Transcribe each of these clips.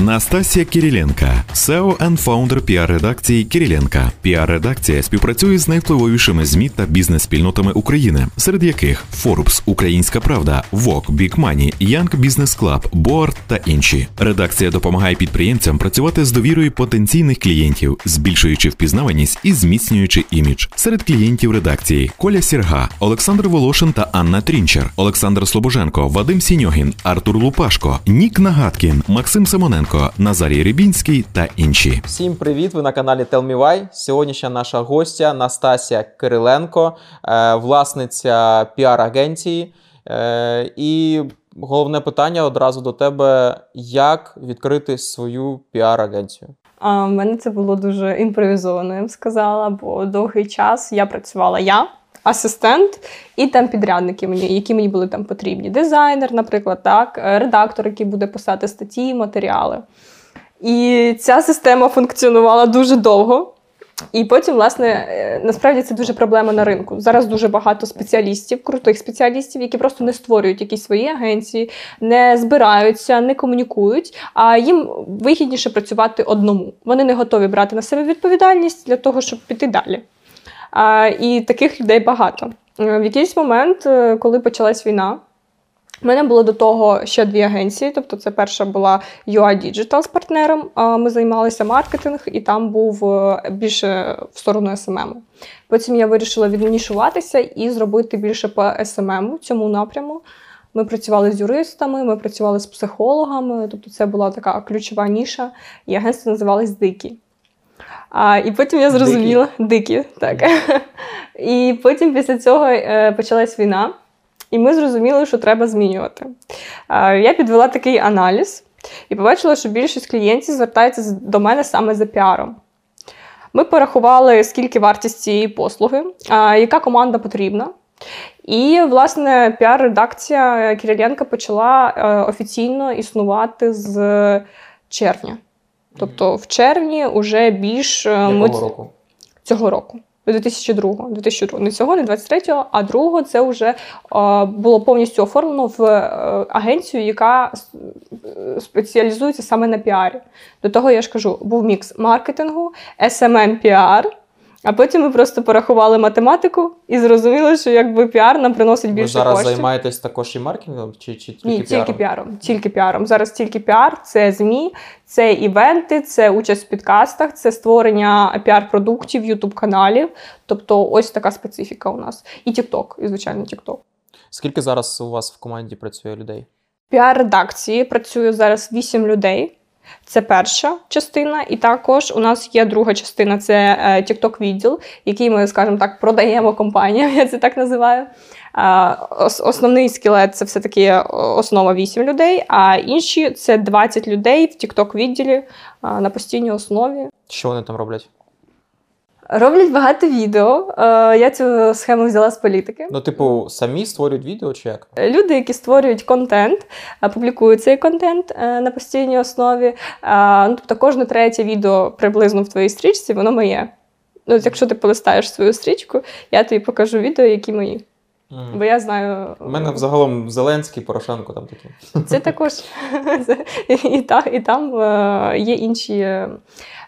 Настасія Кириленка, SEO and Founder піар-редакції Кириленка. Піар-редакція співпрацює з найвпливовішими ЗМІ та бізнес-спільнотами України, серед яких Forbes, Українська Правда, Vogue, Big Money, Young Business Club, Board та інші. Редакція допомагає підприємцям працювати з довірою потенційних клієнтів, збільшуючи впізнаваність і зміцнюючи імідж. Серед клієнтів редакції Коля Сірга, Олександр Волошин та Анна Трінчер, Олександр Слобоженко, Вадим Сіньогін, Артур Лупашко, Нік Нагаткін, Максим Симоненко, Назарій Рибінський та інші. Всім привіт! Ви на каналі Tell Me Why. Сьогоднішня наша гостя Настасія Кириленко, е, власниця піар-агенції. Е, І головне питання одразу до тебе: як відкрити свою піар-агенцію? А в мене це було дуже імпровізовано, я б сказала, бо довгий час я працювала я, асистент, і там підрядники, мені, які мені були там потрібні. Дизайнер, наприклад, так, е, редактор, який буде писати статті, матеріали. І ця система функціонувала дуже довго. І потім, власне, е, насправді це дуже проблема на ринку. Зараз дуже багато спеціалістів, крутих спеціалістів, які просто не створюють якісь свої агенції, не збираються, не комунікують, а їм вигідніше працювати одному. Вони не готові брати на себе відповідальність для того, щоб піти далі. І таких людей багато. Е, В якийсь момент, е, коли почалась війна, у мене було до того ще дві агенції. Тобто, це перша була UI Digital з партнером. Ми займалися маркетинг, і там був е, більше в сторону SMM. Потім я вирішила віднішуватися і зробити більше по SMM цьому напряму. Ми працювали з юристами, ми працювали з психологами, тобто це була така ключова ніша, і агентство називалось Дикі. А, І потім я зрозуміла дикі, так. І потім після цього е, почалась війна, і ми зрозуміли, що треба змінювати. Я підвела такий аналіз і побачила, що більшість клієнтів звертається до мене саме за піаром. Ми порахували, скільки вартість цієї послуги, яка команда потрібна. І, власне, піар-редакція Кириленка почала е, офіційно існувати з червня. Тобто в червні вже більш е, ми року? цього року. 2002, 2002. Не цього, не 23-го, а другого це вже е, було повністю оформлено в е, агенцію, яка е, спеціалізується саме на піарі. До того я ж кажу, був мікс маркетингу, SMM піар. А потім ми просто порахували математику і зрозуміли, що якби піар нам приносить більше зараз коштів. займаєтесь також і маркетингом, чи, чи тільки Ні, тільки піаром? піаром. Тільки піаром. Зараз тільки піар, це ЗМІ, це івенти, це участь в подкастах, це створення піар-продуктів, ютуб-каналів. Тобто, ось така специфіка у нас. І TikTok, і звичайно, TikTok. Скільки зараз у вас в команді працює людей? Піар-редакції працює зараз 8 людей. Це перша частина, і також у нас є друга частина це е, TikTok відділ, який ми, скажімо так, продаємо компаніям, я це так називаю. Основний скелет це все-таки е, основа 8 людей, а інші це 20 людей в TikTok відділі на постійній основі. Що вони там роблять? Роблять багато відео. Е, Я цю схему взяла з політики. Ну, типу, самі створюють відео чи як? Люди, які створюють контент, публікують цей контент е, на постійній основі. Ну, тобто кожне третє відео приблизно в твоїй стрічці, воно моє. Ну, якщо ти полистаєш свою стрічку, я тобі покажу відео, які мої. Мгм. Бо я знаю. У мене взагалом Зеленський, Порошенко там такі. Це також і, та, і там е, є інші.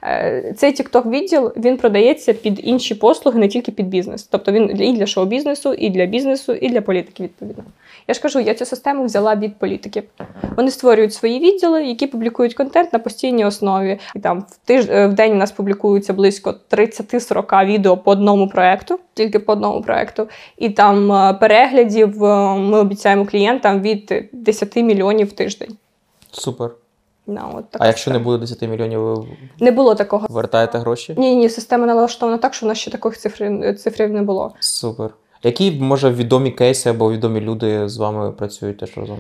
Е, Цей TikTok відділ він продається під інші послуги, не тільки під бізнес. Тобто він і для шоу-бізнесу, і для бізнесу, і для політики, відповідно. Я ж кажу, я цю систему взяла від політиків. Вони створюють свої відділи, які публікують контент на постійній основі. І там в тиж... е, в день у нас публікується близько 30-40 відео по одному проекту, тільки по одному проекту. І там е, переглядів ми обіцяємо клієнтам від 10 мільйонів в тиждень. Супер. Да, от така А якщо не буде 10 мільйонів, ви не було такого. вертаєте гроші? Ні, ні, система налаштована так, що в нас ще таких цифр, цифрів не було. Супер. Які, може, відомі кейси або відомі люди з вами працюють теж разом?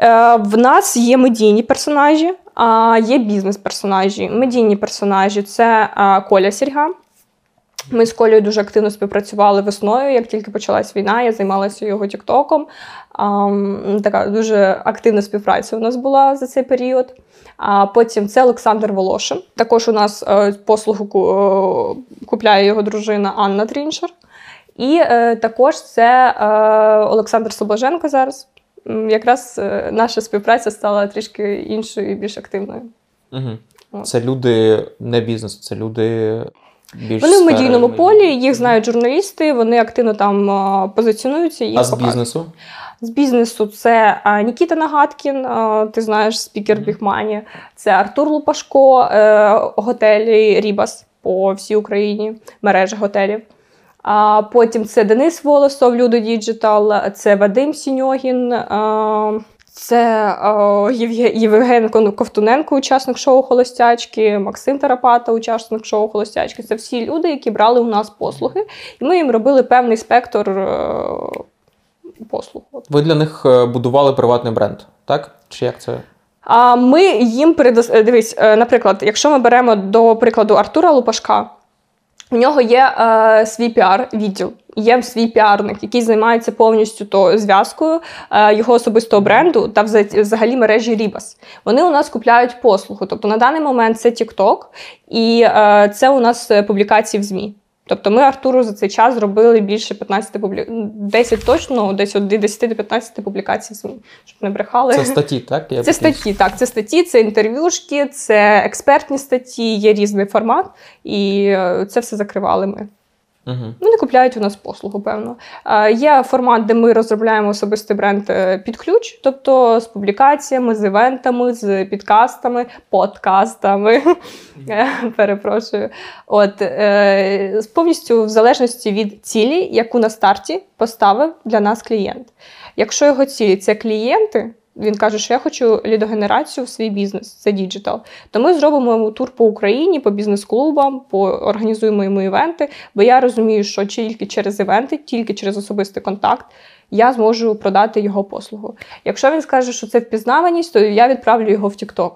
Е, в нас є медійні персонажі, а є бізнес-персонажі. Медійні персонажі це Коля Сірга. Ми з Колею дуже активно співпрацювали весною. Як тільки почалась війна, я займалася його тіктоком. Така дуже активна співпраця у нас була за цей період. А потім це Олександр Волошин. Також у нас е, послугу е, купляє його дружина Анна Трінчер. І е, також це Олександр Слобоженко зараз. Якраз наша співпраця стала трішки іншою і більш активною. Угу. Це люди не бізнесу, це люди більш Вони в медійному полі, їх знають журналісти, вони активно там а, позиціонуються. Їх А з показують. бізнесу? З бізнесу це а, Нікіта Нагадкін, а, ти знаєш, спікер Мгм. Big Money, це Артур Лупашко, е, готелі Рібас по всій Україні, мережа готелів. А потім це Денис Волосов, Людо Digital, це Вадим Сіньогін, це Євге- Євген Ковтуненко, учасник шоу Холостячки, Максим Тарапата, учасник шоу Холостячки. Це всі люди, які брали у нас послуги, і ми їм робили певний спектр е, послуг. Ви для них е, будували приватний бренд, так? Чи як це? А ми їм передос... Дивись, е, наприклад, якщо ми беремо до прикладу Артура Лупашка, у нього є е, свій піар-відділ, є свій піарник, який займається повністю то зв'язкою е, його особистого бренду та вза- взагалі мережі Рібас. Вони у нас купляють послугу. Тобто на даний момент це TikTok, і е, це у нас е, публікації в ЗМІ. Тобто ми Артуру за цей час зробили більше 15 публі... 10 точно, десь від 10 до 15 публікацій щоб не брехали. Це статті, так? Я Це статті, статті, так, це статті, це інтерв'юшки, це експертні статті, є різний формат, і е, це все закривали ми. Мгм. Вони купляють у нас послугу, певно. Е, Є формат, де ми розробляємо особистий бренд е, під ключ, тобто з публікаціями, з івентами, з підкастами, подкастами. Е, Перепрошую. От е, повністю в залежності від цілі, яку на старті поставив для нас клієнт. Якщо його цілі це клієнти. Він каже, що я хочу лідогенерацію в свій бізнес, це digital. То ми зробимо йому тур по Україні, по бізнес-клубам, по організуємо йому івенти, бо я розумію, що тільки через івенти, тільки через особистий контакт я зможу продати його послугу. Якщо він скаже, що це впізнаваність, то я відправлю його в TikTok.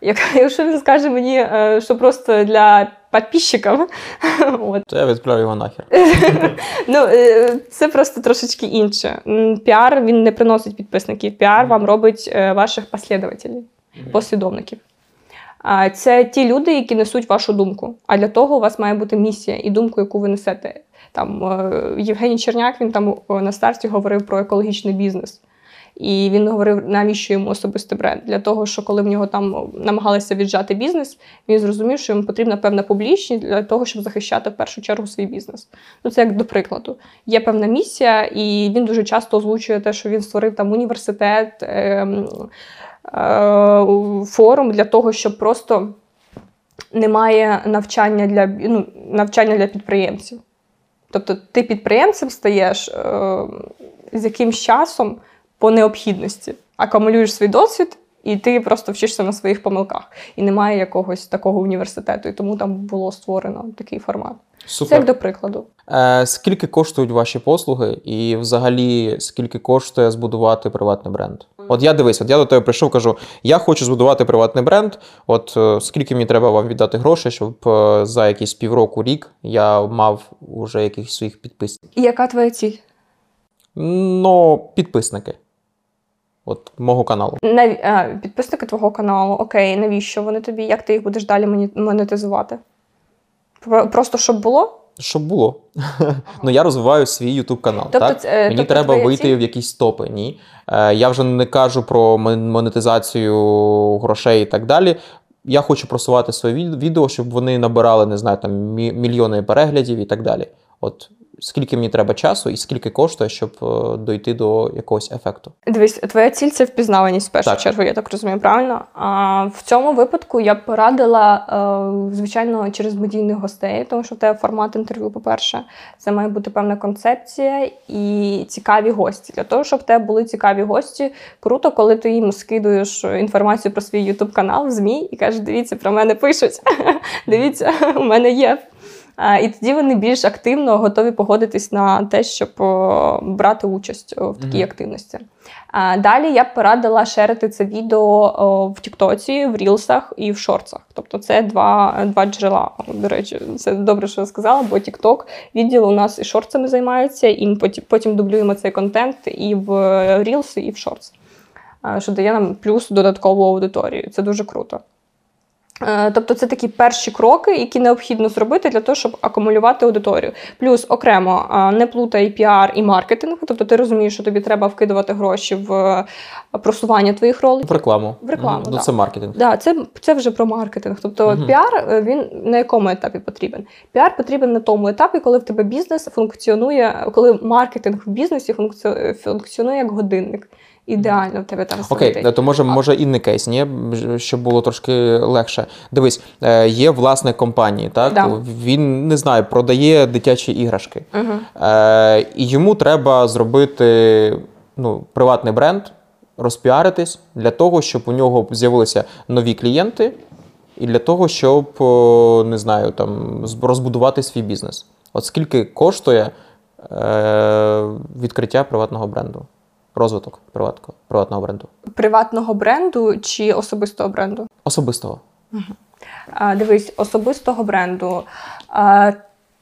Як- Якщо він скаже мені, е, що просто для підписчиків, от, То я відправлю його нахер. Ну, е, це просто трошечки інше. Піар він не приносить підписників. Піар вам робить е, ваших послідователів, послідовників. Це ті люди, які несуть вашу думку. А для того у вас має бути місія і думку, яку ви несете. Там е, Євгеній Черняк він там на старті говорив про екологічний бізнес. І він говорив, навіщо йому особистий бренд. Для того, що коли в нього там намагалися віджати бізнес, він зрозумів, що йому потрібна певна публічність для того, щоб захищати в першу чергу свій бізнес. Ну, це як до прикладу. Є певна місія, і він дуже часто озвучує те, що він створив там університет, ем, е, форум для того, щоб просто немає навчання для, ну, навчання для підприємців. Тобто ти підприємцем стаєш е, з якимсь часом по необхідності, акумулюєш свій досвід, і ти просто вчишся на своїх помилках. І немає якогось такого університету. І тому там було створено такий формат. Це як до прикладу. Е, скільки коштують ваші послуги, і взагалі скільки коштує збудувати приватний бренд? От я дивись, от я до тебе прийшов, кажу: я хочу збудувати приватний бренд. От е, скільки мені треба вам віддати грошей, щоб е, за якісь півроку рік я мав уже якихось своїх підписників? І яка твоя ціль? Ну, підписники. От мого каналу. Нав... А, підписники твого каналу. Окей, навіщо вони тобі? Як ти їх будеш далі монетизувати? Просто щоб було? Щоб було. ну я розвиваю свій YouTube канал. Тобто так? це- е, Мені тобто треба вийти ціль- в якісь топи. Ні. Е, я вже не кажу про монетизацію грошей і так далі. Я хочу просувати своє відео, щоб вони набирали, не знаю, там мільйони переглядів і так далі. От скільки мені треба часу і скільки коштує, щоб е, дойти до якогось ефекту. Дивись, твоя ціль це впізнаваність в першу Так. чергу, я так розумію, правильно? А в цьому випадку я б порадила, е, звичайно, через медійних гостей, тому що тебе формат інтерв'ю, по-перше, це має бути певна концепція і цікаві гості. Для того, щоб в тебе були цікаві гості, круто, коли ти їм скидуєш інформацію про свій YouTube канал в ЗМІ і кажеш, дивіться, про мене пишуть. дивіться, у мене є. А, І тоді вони більш активно готові погодитись на те, щоб брати участь в такій Мгм. активності. А, Далі я б порадила шерити це відео в Тіктоці, в Рілсах і в шорцах. Тобто це два, два джерела. До речі, це добре, що я сказала, бо Тікток відділ у нас і Shorts ами займається, і ми потім, потім дублюємо цей контент і в Reels и, і в Shorts. Що дає нам плюс додаткову аудиторію. Це дуже круто. Е, тобто це такі перші кроки, які необхідно зробити для того, щоб акумулювати аудиторію. Плюс окремо не плутай піар і маркетинг. Тобто ти розумієш, що тобі треба вкидувати гроші в е, просування твоїх роликів. В рекламу. В рекламу, Мгм. да. Ну, це маркетинг. Да, це, це вже про маркетинг. Тобто Мгм. піар е, він на якому етапі потрібен? Піар потрібен на тому етапі, коли в тебе бізнес функціонує, коли маркетинг в бізнесі функціонує як годинник. Ідеально в тебе там Окей, то може, може інний кейс, ні? Щоб було трошки легше. Дивись, е, є власник компанії, так? Да. Він не знаю, продає дитячі іграшки. Е, і йому треба зробити ну, приватний бренд, розпіаритись для того, щоб у нього з'явилися нові клієнти, і для того, щоб не знаю, там розбудувати свій бізнес. От скільки коштує е, відкриття приватного бренду, розвиток приватного, приватного бренду, Приватного бренду чи особистого бренду? особистого. А, Дивись, особистого бренду. А,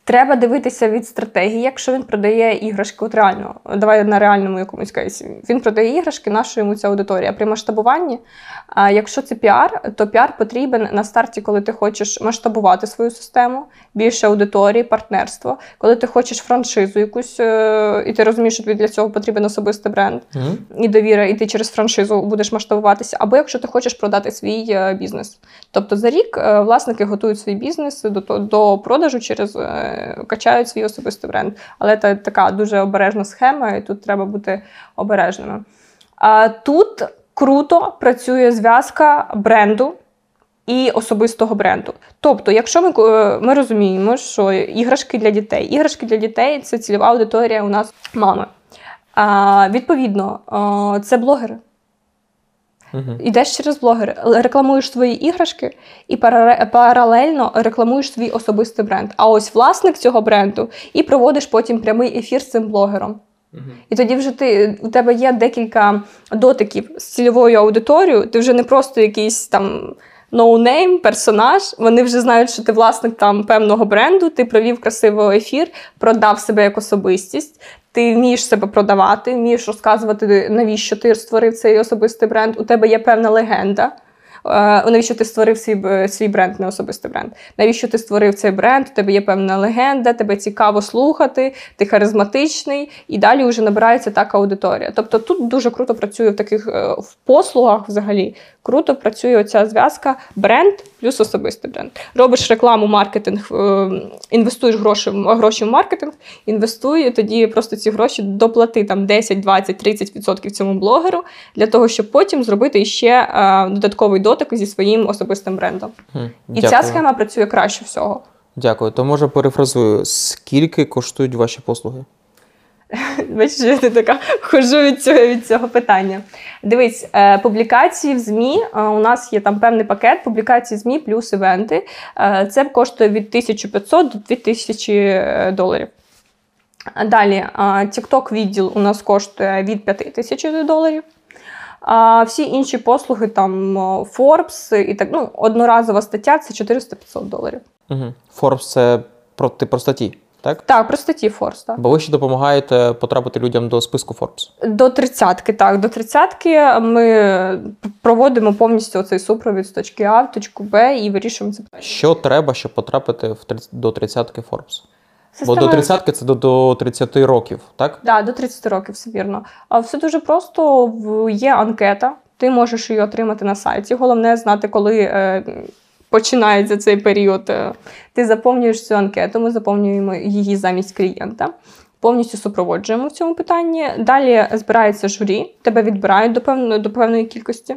Треба дивитися від стратегії, якщо він продає іграшки, от реально, давай на реальному якомусь кейсі. Він продає іграшки, наша йому ця аудиторія. При масштабуванні, а якщо це піар, то піар потрібен на старті, коли ти хочеш масштабувати свою систему, більше аудиторії, партнерство. Коли ти хочеш франшизу якусь, е, і ти розумієш, що тобі для цього потрібен особистий бренд Мгм. і довіра, і ти через франшизу будеш масштабуватися, або якщо ти хочеш продати свій е, бізнес. Тобто за рік е, власники готують свій бізнес до, до продажу через качають свій особистий бренд. Але це така дуже обережна схема, і тут треба бути обережними. Тут круто працює зв'язка бренду. І особистого бренду. Тобто, якщо ми, е, ми розуміємо, що іграшки для дітей, іграшки для дітей це цільова аудиторія у нас мами. А, відповідно, а, це блогери. Мгм. Ідеш через блогери, рекламуєш свої іграшки і паралельно рекламуєш свій особистий бренд. А ось власник цього бренду і проводиш потім прямий ефір з цим блогером. І тоді вже ти у тебе є декілька дотиків з цільовою аудиторією. Ти вже не просто якийсь там no-name, персонаж. Вони вже знають, що ти власник там певного бренду, ти провів красивий ефір, продав себе як особистість. Ти вмієш себе продавати, вмієш розказувати, навіщо ти створив цей особистий бренд. У тебе є певна легенда. Е, Навіщо ти створив свій, свій бренд, не особистий бренд? Навіщо ти створив цей бренд? У тебе є певна легенда, тебе цікаво слухати, ти харизматичний, і далі вже набирається така аудиторія. Тобто тут дуже круто працює в таких е, в послугах взагалі. Круто працює оця зв'язка бренд плюс особистий бренд. Робиш рекламу, маркетинг, е, інвестуєш гроші, гроші в маркетинг, інвестуй, тоді просто ці гроші доплати там 10, 20, 30% цьому блогеру для того, щоб потім зробити ще е, додатковий дотик зі своїм особистим брендом. Мгм. І ця схема працює краще всього. Дякую. То може перефразую, скільки коштують ваші послуги? Бачиш, я не така хожу від цього, від цього питання. Дивись, е, публікації в ЗМІ. е, у нас є там певний пакет публікації ЗМІ плюс івенти. Е, це коштує від 1500 до 2000 е, доларів. Далі, TikTok відділ у нас коштує від 5000 доларів. А всі інші послуги, там Forbes і так, ну, одноразова стаття це 400-500 доларів. Угу. Forbes це про, ти про статті, так? Так, про статті Forbes, так. Бо ви ще допомагаєте потрапити людям до списку Forbes. До тридцятки, так, до тридцятки ми проводимо повністю цей супровід з точки А в точку Б і вирішуємо це питання. Що треба, щоб потрапити в 30 до тридцятки Forbes? Бо до тридцятки це до, до 30 років, так? Да, до 30 років, все вірно. А все дуже просто. В- Є анкета, ти можеш її отримати на сайті. Головне знати, коли е, починається цей період. Е, Ти заповнюєш цю анкету, ми заповнюємо її замість клієнта. Повністю супроводжуємо в цьому питанні. Далі збирається журі, тебе відбирають до певної, до певної кількості.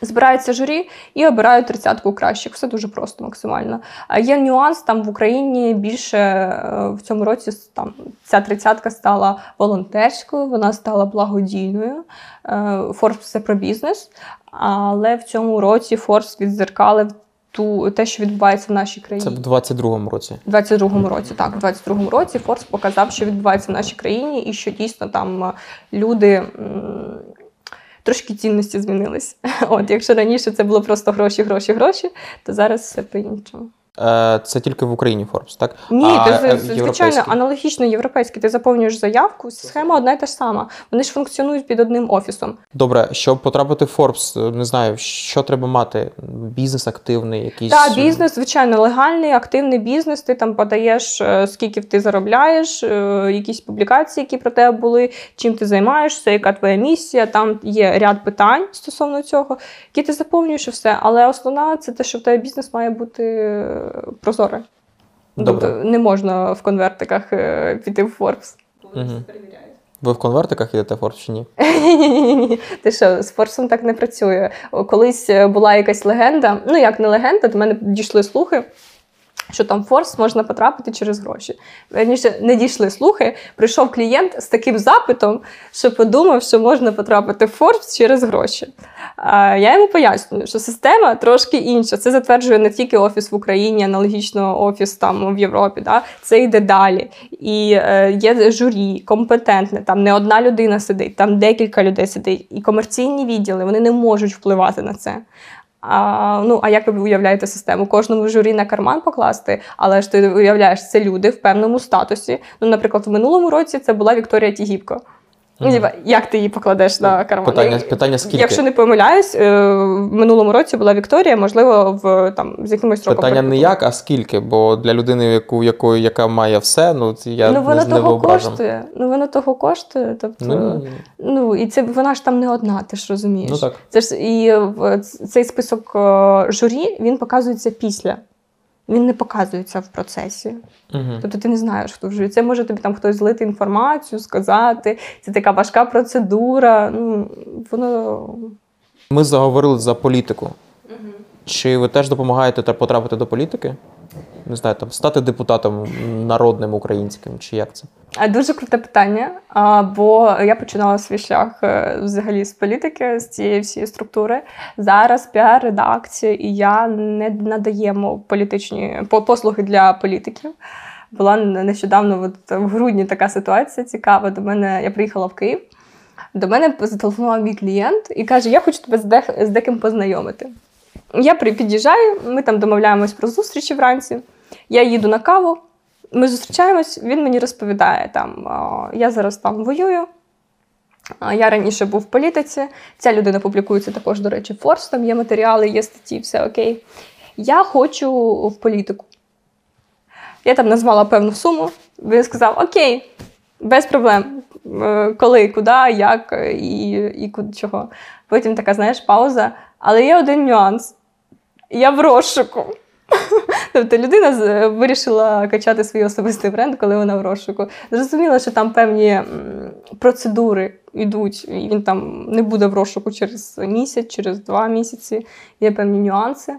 Збирається журі і обирають тридцятку кращих. Все дуже просто, максимально. А є нюанс там в Україні більше е, в цьому році там ця тридцятка стала волонтерською, вона стала благодійною. Е, Forbes це про бізнес. Але в цьому році Forbes відзеркалив ту те, що відбувається в нашій Це в 22-му році. В 22-му році, так, в 22-му році Forbes показав, що відбувається в нашій країні, і що дійсно там е, люди. Трошки цінності змінились. От, якщо раніше це було просто гроші, гроші, гроші, то зараз все по-іншому. Е, Це тільки в Україні Forbes, так? Ні, А, ти, е, звичайно, аналогічно європейський. Ти заповнюєш заявку, схема одна й та ж сама. Вони ж функціонують під одним офісом. Добре, щоб потрапити в Forbes, е, не знаю, що треба мати? Бізнес активний, якийсь. Так, бізнес, звичайно, легальний, активний бізнес. Ти там подаєш, е, скільки ти заробляєш, е, якісь публікації, які про тебе були, чим ти займаєшся, яка твоя місія. Там є ряд питань стосовно цього, які ти заповнюєш і все. Але основна це те, що в тебе бізнес має бути е, прозорий. Добре. Тобто не можна в конвертиках е, піти в Forbes. Мгм. Ви в конвертиках йдете в Forbes чи ні? Ні-ні-ні. Ти що, з Forbes ом так не працює. Колись е, була якась легенда, ну як не легенда, до мене дійшли слухи. Що там Forbes можна потрапити через гроші. Верніше, не дійшли слухи. Прийшов клієнт з таким запитом, що подумав, що можна потрапити в Forbes через гроші. Я йому пояснюю, що система трошки інша. Це затверджує не тільки офіс в Україні, аналогічно офіс там в Європі. Да? Це йде далі. І е, є журі, компетентне, там не одна людина сидить, там декілька людей сидить. І комерційні відділи вони не можуть впливати на це. А, ну, а як ви уявляєте систему? Кожному журі на карман покласти, але ж ти уявляєш, це люди в певному статусі. Ну, наприклад, в минулому році це була Вікторія Тігіпко. Ну, Мгм. Як ти її покладеш на карман? Питання, питання скільки? Якщо не помиляюсь, е, в минулому році була Вікторія, можливо, в там з якимось сроком. Питання не як, а скільки, бо для людини, яку, якої, яка має все, ну я ну воно не, того вyobrażam. коштує. Ну воно того коштує. Тобто, Ну, ну, і це вона ж там не одна, ти ж розумієш. ну так. Це ж і цей список е, журі він показується після. Він не показується в процесі. Угу. Тобто ти не знаєш, хто вживає. Це може тобі там хтось злити інформацію, сказати. Це така важка процедура. Ну, воно Ми заговорили за політику. Чи ви теж допомагаєте потрапити до політики? Не знаю, там стати депутатом народним українським, чи як це? Дуже круте питання. Бо я починала свій шлях е, взагалі з політики, з цієї всієї структури. Зараз піар-редакція і я не надаємо політичні послуги для політиків. Була нещодавно, от, в грудні така ситуація цікава. До мене я приїхала в Київ. До мене зателефонував мій клієнт і каже: Я хочу тебе з, деким познайомити. Я під'їжджаю, ми там домовляємось про зустрічі вранці. Я їду на каву, ми зустрічаємось, він мені розповідає, там, я зараз там воюю. Я раніше був в політиці. Ця людина публікується також, до речі, Forbes, там є матеріали, є статті, все окей. Я хочу в політику. Я там назвала певну суму. Він сказав: Окей, без проблем. Е, Коли, куди, як і, і чого. Потім така, знаєш, пауза. Але є один нюанс. Я в розшуку. Тобто людина вирішила качати свій особистий бренд, коли вона в розшуку. Зрозуміло, що там певні процедури йдуть, і він там не буде в розшуку через місяць, через два місяці. Є певні нюанси.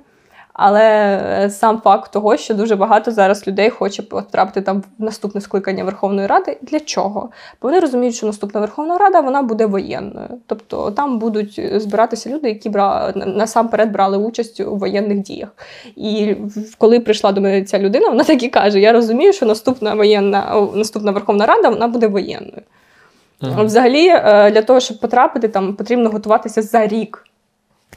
Але е, сам факт того, що дуже багато зараз людей хоче потрапити там в наступне скликання Верховної Ради. Для чого? Бо вони розуміють, що наступна Верховна Рада вона буде воєнною. Тобто там будуть збиратися люди, які бра... насамперед брали участь у воєнних діях. І коли прийшла до мене ця людина, вона так і каже: Я розумію, що наступна воєнна наступна Верховна Рада вона буде воєнною. Мгм. Взагалі, е, для того, щоб потрапити, там потрібно готуватися за рік.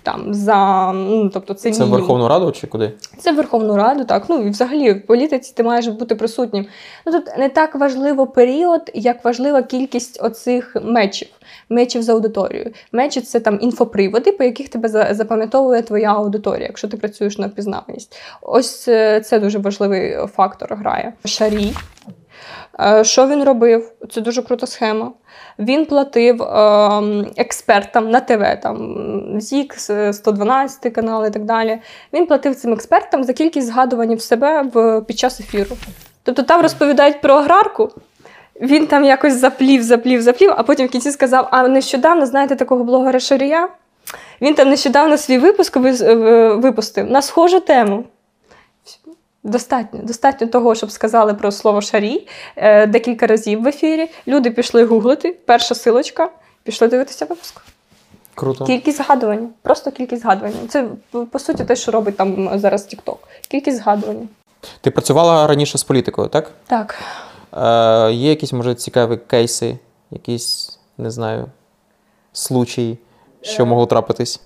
Там, за, ну, тобто це, Це в. Верховну Раду чи куди? Це в Верховну Раду, так. Ну і взагалі в політиці ти маєш бути присутнім. Ну тут не так важливо період, як важлива кількість оцих мечів, мечів з аудиторією. Мечі це там інфоприводи, по яких тебе запам'ятовує твоя аудиторія, якщо ти працюєш на впізнаваність. Ось е, це дуже важливий фактор грає. Шарі. Е, Що він робив? Це дуже крута схема. Він платив ем, експертам на ТВ, там ЗІК, 112 канал і так далі. Він платив цим експертам за кількість згадувань в себе в, під час ефіру. Тобто там розповідають про аграрку. Він там якось заплів, заплів, заплів, а потім в кінці сказав: а нещодавно знаєте такого блогера Шарія? Він там нещодавно свій випуск випустив на схожу тему. Достатньо, достатньо того, щоб сказали про слово шарій е, декілька разів в ефірі. Люди пішли гуглити, перша силочка, пішли дивитися випуск. Круто. Кількість згадувань. Просто кількість згадувань. Це по- суті те, що робить там зараз TikTok. Кількість згадувань. Ти працювала раніше з політикою, так? Так. Е, є якісь, може, цікаві кейси, якісь, не знаю, случаї, що могло трапитись?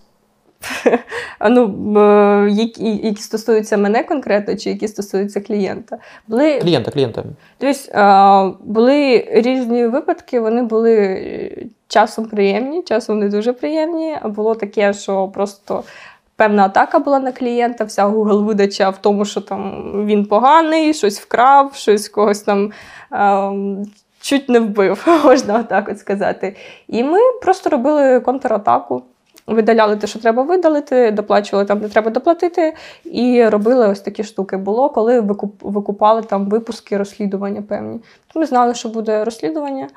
ну, які, які стосуються мене конкретно, чи які стосуються клієнта. Були Клієнта, клієнта. Тобто були різні випадки, вони були е, часом приємні, часом не дуже приємні. А Було таке, що просто певна атака була на клієнта, вся Google видача в тому, що там він поганий, щось вкрав, щось когось там. е, Чуть не вбив, можна так от сказати. І ми просто робили контратаку, видаляли те, що треба видалити, доплачували там, де треба доплатити, і робили ось такі штуки. Було, коли викупали там випуски розслідування певні. Ми знали, що буде розслідування.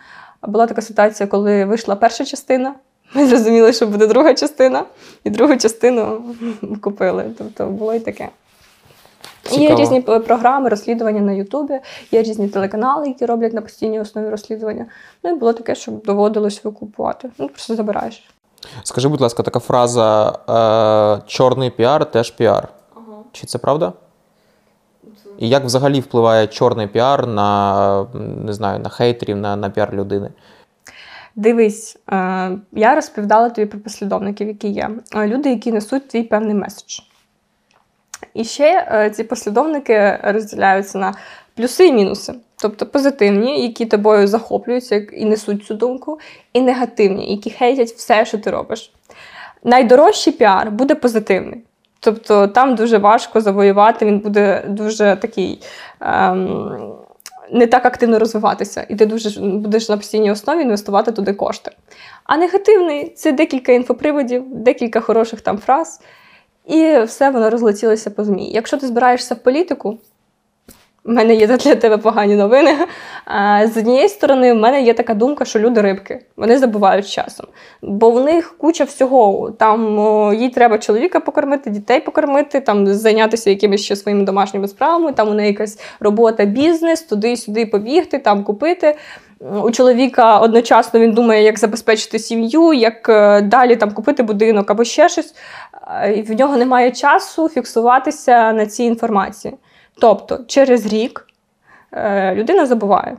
Була така ситуація, коли вийшла перша частина. Ми зрозуміли, що буде друга частина, і другу частину купили. Тобто було і таке. Є різні програми, розслідування на Ютубі, є різні телеканали, які роблять на постійній основі розслідування. Ну і було таке, що доводилось викупувати. Ну, просто забираєш. Скажи, будь ласка, така фраза е, чорний піар теж піар. Чи це правда? І як взагалі впливає чорний піар на не знаю, на хейтерів, на, на піар людини? Дивись, е, я розповідала тобі про послідовників, які є. Е, Люди, які несуть твій певний меседж. І ще ці послідовники розділяються на плюси і мінуси. Тобто позитивні, які тобою захоплюються і несуть цю думку, і негативні, які хейтять все, що ти робиш. Найдорожчий піар буде позитивний. Тобто там дуже важко завоювати, він буде дуже такий. Ем, не так активно розвиватися, і ти дуже будеш на постійній основі інвестувати туди кошти. А негативний це декілька інфоприводів, декілька хороших там фраз, і все воно розлетілося по змі. Якщо ти збираєшся в політику, в мене є для тебе погані новини. А, З однієї сторони, в мене є така думка, що люди рибки, вони забувають часом. Бо в них куча всього. Там о, їй треба чоловіка покормити, дітей покормити, там зайнятися якимись ще своїми домашніми справами. Там у неї якась робота, бізнес, туди-сюди побігти, там купити. У чоловіка одночасно він думає, як забезпечити сім'ю, як е, далі там купити будинок або ще щось. В нього немає часу фіксуватися на цій інформації. Тобто, через рік е, людина забуває.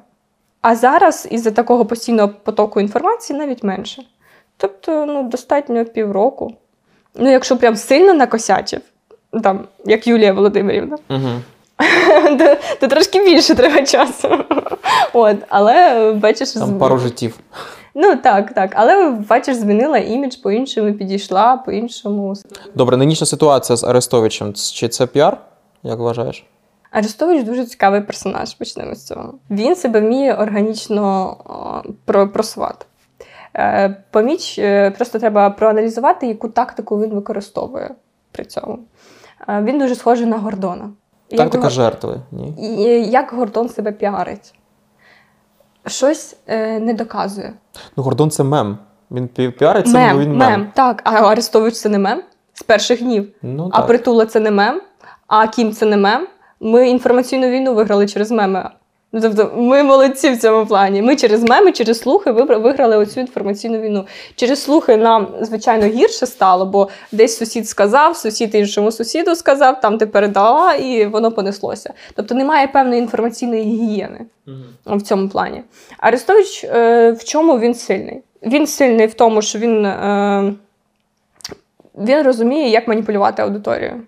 А зараз із-за такого постійного потоку інформації навіть менше. Тобто, ну, достатньо півроку. Ну, якщо прям сильно накосячив, там, як Юлія Володимирівна, Угу. то, то трошки більше треба часу. От, але бачиш, Там пару життів. ну так, так. Але бачиш, змінила імідж по-іншому, підійшла по-іншому. Добре, нинішня ситуація з Арестовичем. Чи це піар? Як вважаєш? Арестович дуже цікавий персонаж, почнемо з цього. Він себе вміє органічно о, просувати. Е, Поміч, е, просто треба проаналізувати, яку тактику він використовує при цьому. Е, Він дуже схожий на Гордона. Тактика Гор- жертви. Ні? І як Гордон себе піарить? Щось е, не доказує. Ну, Гордон це мем. Він пі- піариться, мем, бо він мем. мем. Так, а Арестович це не мем з перших днів. Ну, А так. притула це не мем, а Кім це не мем. Ми інформаційну війну виграли через меми. Тобто ми молодці в цьому плані. Ми через меми, через слухи виграли оцю інформаційну війну. Через слухи нам, звичайно, гірше стало, бо десь сусід сказав, сусід іншому сусіду сказав, там ти передала, і воно понеслося. Тобто немає певної інформаційної гігієни в цьому плані. Арестович е, в чому він сильний? Він сильний в тому, що він, е, він розуміє, як маніпулювати аудиторією.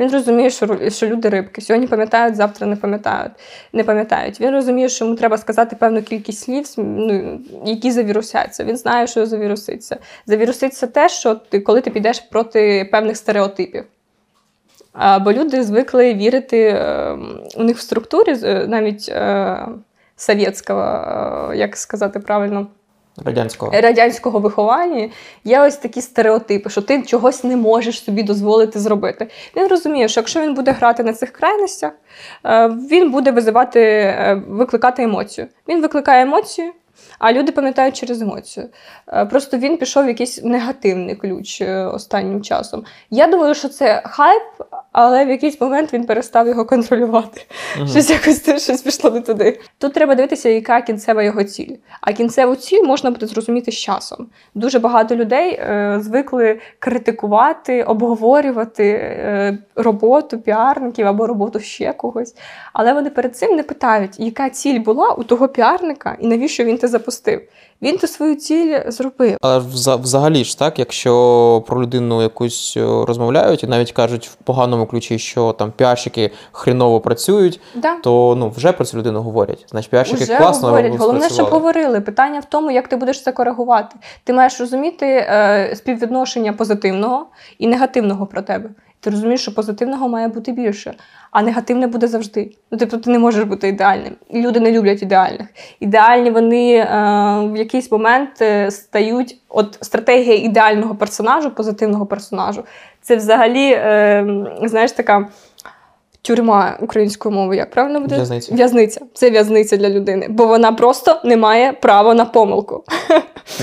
Він розуміє, що, що люди рибки. Сьогодні пам'ятають, завтра не пам'ятають. Не пам'ятають. Він розуміє, що йому треба сказати певну кількість слів, ну, які завірусяться. Він знає, що завіруситься. Завіруситься те, що ти, коли ти підеш проти певних стереотипів. А, Бо люди звикли вірити е, у них в структурі, навіть е, совєтського, е, як сказати правильно, Радянського. радянського виховання є ось такі стереотипи, що ти чогось не можеш собі дозволити зробити. Він розуміє, що якщо він буде грати на цих крайностях, е, він буде визивати, е, викликати емоцію. Він викликає емоцію. А люди пам'ятають через емоцію. Е, Просто він пішов в якийсь негативний ключ е, останнім часом. Я думаю, що це хайп, але в якийсь момент він перестав його контролювати. Мгм. Щось якось щось пішло не туди. Тут треба дивитися, яка кінцева його ціль. А кінцеву ціль можна буде зрозуміти з часом. Дуже багато людей е, звикли критикувати, обговорювати е, роботу піарників або роботу ще когось. Але вони перед цим не питають, яка ціль була у того піарника і навіщо він те запустив. Він ту свою ціль зробив. Вза- взагалі ж так, якщо про людину якусь е, розмовляють і навіть кажуть в поганому ключі, що там піарщики хріново працюють, Да. то ну вже про цю людину говорять. Значить, піарщики Уже класно говорять. Головне, щоб говорили. Питання в тому, як ти будеш це коригувати. Ти маєш розуміти е, співвідношення позитивного і негативного про тебе. Ти розумієш, що позитивного має бути більше, а негативне буде завжди. Ну, тобто ти не можеш бути ідеальним. Люди не люблять ідеальних. Ідеальні вони е, в якийсь момент е, стають. От стратегія ідеального персонажу, позитивного персонажу, це взагалі, е, знаєш, така. Тюрма українською мовою, як правильно буде? В'язниця. В'язниця. Це в'язниця для людини, бо вона просто не має права на помилку.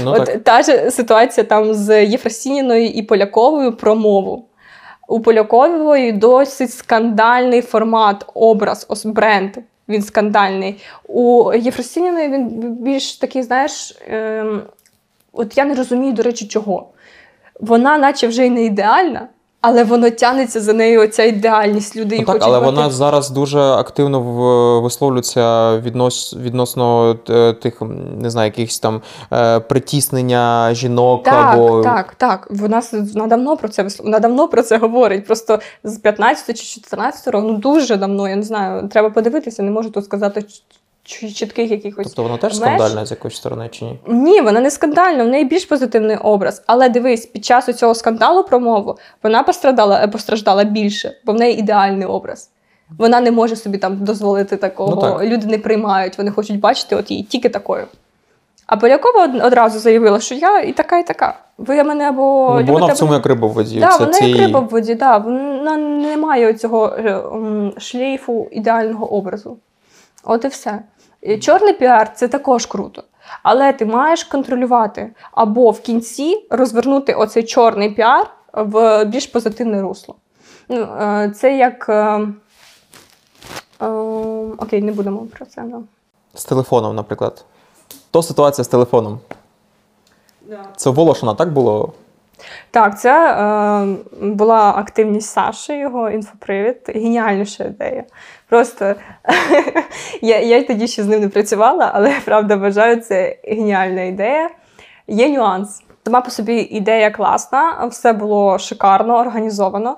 Ну, От так. та ж ситуація там з Єфросініною і Поляковою про мову. У Полякової досить скандальний формат, образ, ось бренд. Він скандальний. У Єфросініної він більш такий, знаєш, ем, от я не розумію, до речі, чого. Вона, наче вже й не ідеальна, але воно тягнеться за нею оця ідеальність. Люди її Ну, так, але мати. вона зараз дуже активно висловлюється віднос, відносно е, тих, не знаю, якихось там е, притіснення жінок Так, або так, так. Вона, вона давно про це вислов- вона давно про це говорить. Просто з 15 чи 14 років, ну дуже давно, я не знаю. Треба подивитися, не можу тут сказати чітких якихось. тобто вона теж меж. скандальна з якоїсь сторони чи ні? Ні, вона не скандальна, в неї більш позитивний образ. Але дивись, під час цього скандалу про мову вона пострадала, е, постраждала більше, бо в неї ідеальний образ. Вона не може собі там дозволити такого. Ну, так. Люди не приймають, вони хочуть бачити от її тільки такою. А Полякова одразу заявила, що я і така, і така. Ви мене або Ну, бо вона в цьому або- як риба в воді. Да, Це вона цієї- як риба в воді, да. вона не має цього шлейфу ідеального образу. От і все. І Чорний піар це також круто. Але ти маєш контролювати або в кінці розвернути оцей чорний піар в більш позитивне русло. Ну, е, це як. е, е, Окей, не будемо про це. Да. З телефоном, наприклад. То ситуація з телефоном. Це у Волошина так було? Так, це е, була активність Саші, його інфопривід. Геніальніша ідея. Просто я, я й тоді ще з ним не працювала, але правда вважаю, це геніальна ідея. Є нюанс. Сама по собі ідея класна, все було шикарно, організовано.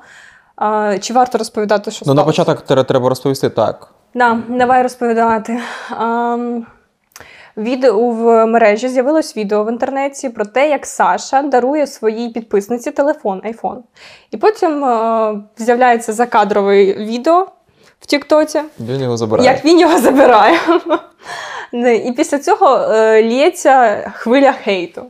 Е, чи варто розповідати, що Ну, на початок треба розповісти так. Да, давай розповідати. Ам, відео в мережі з'явилось відео в інтернеті про те, як Саша дарує своїй підписниці телефон iPhone. І потім е, з'являється закадрове відео в Тіктоці, Він його забирає. як він його забирає. І після цього е, лється хвиля хейту.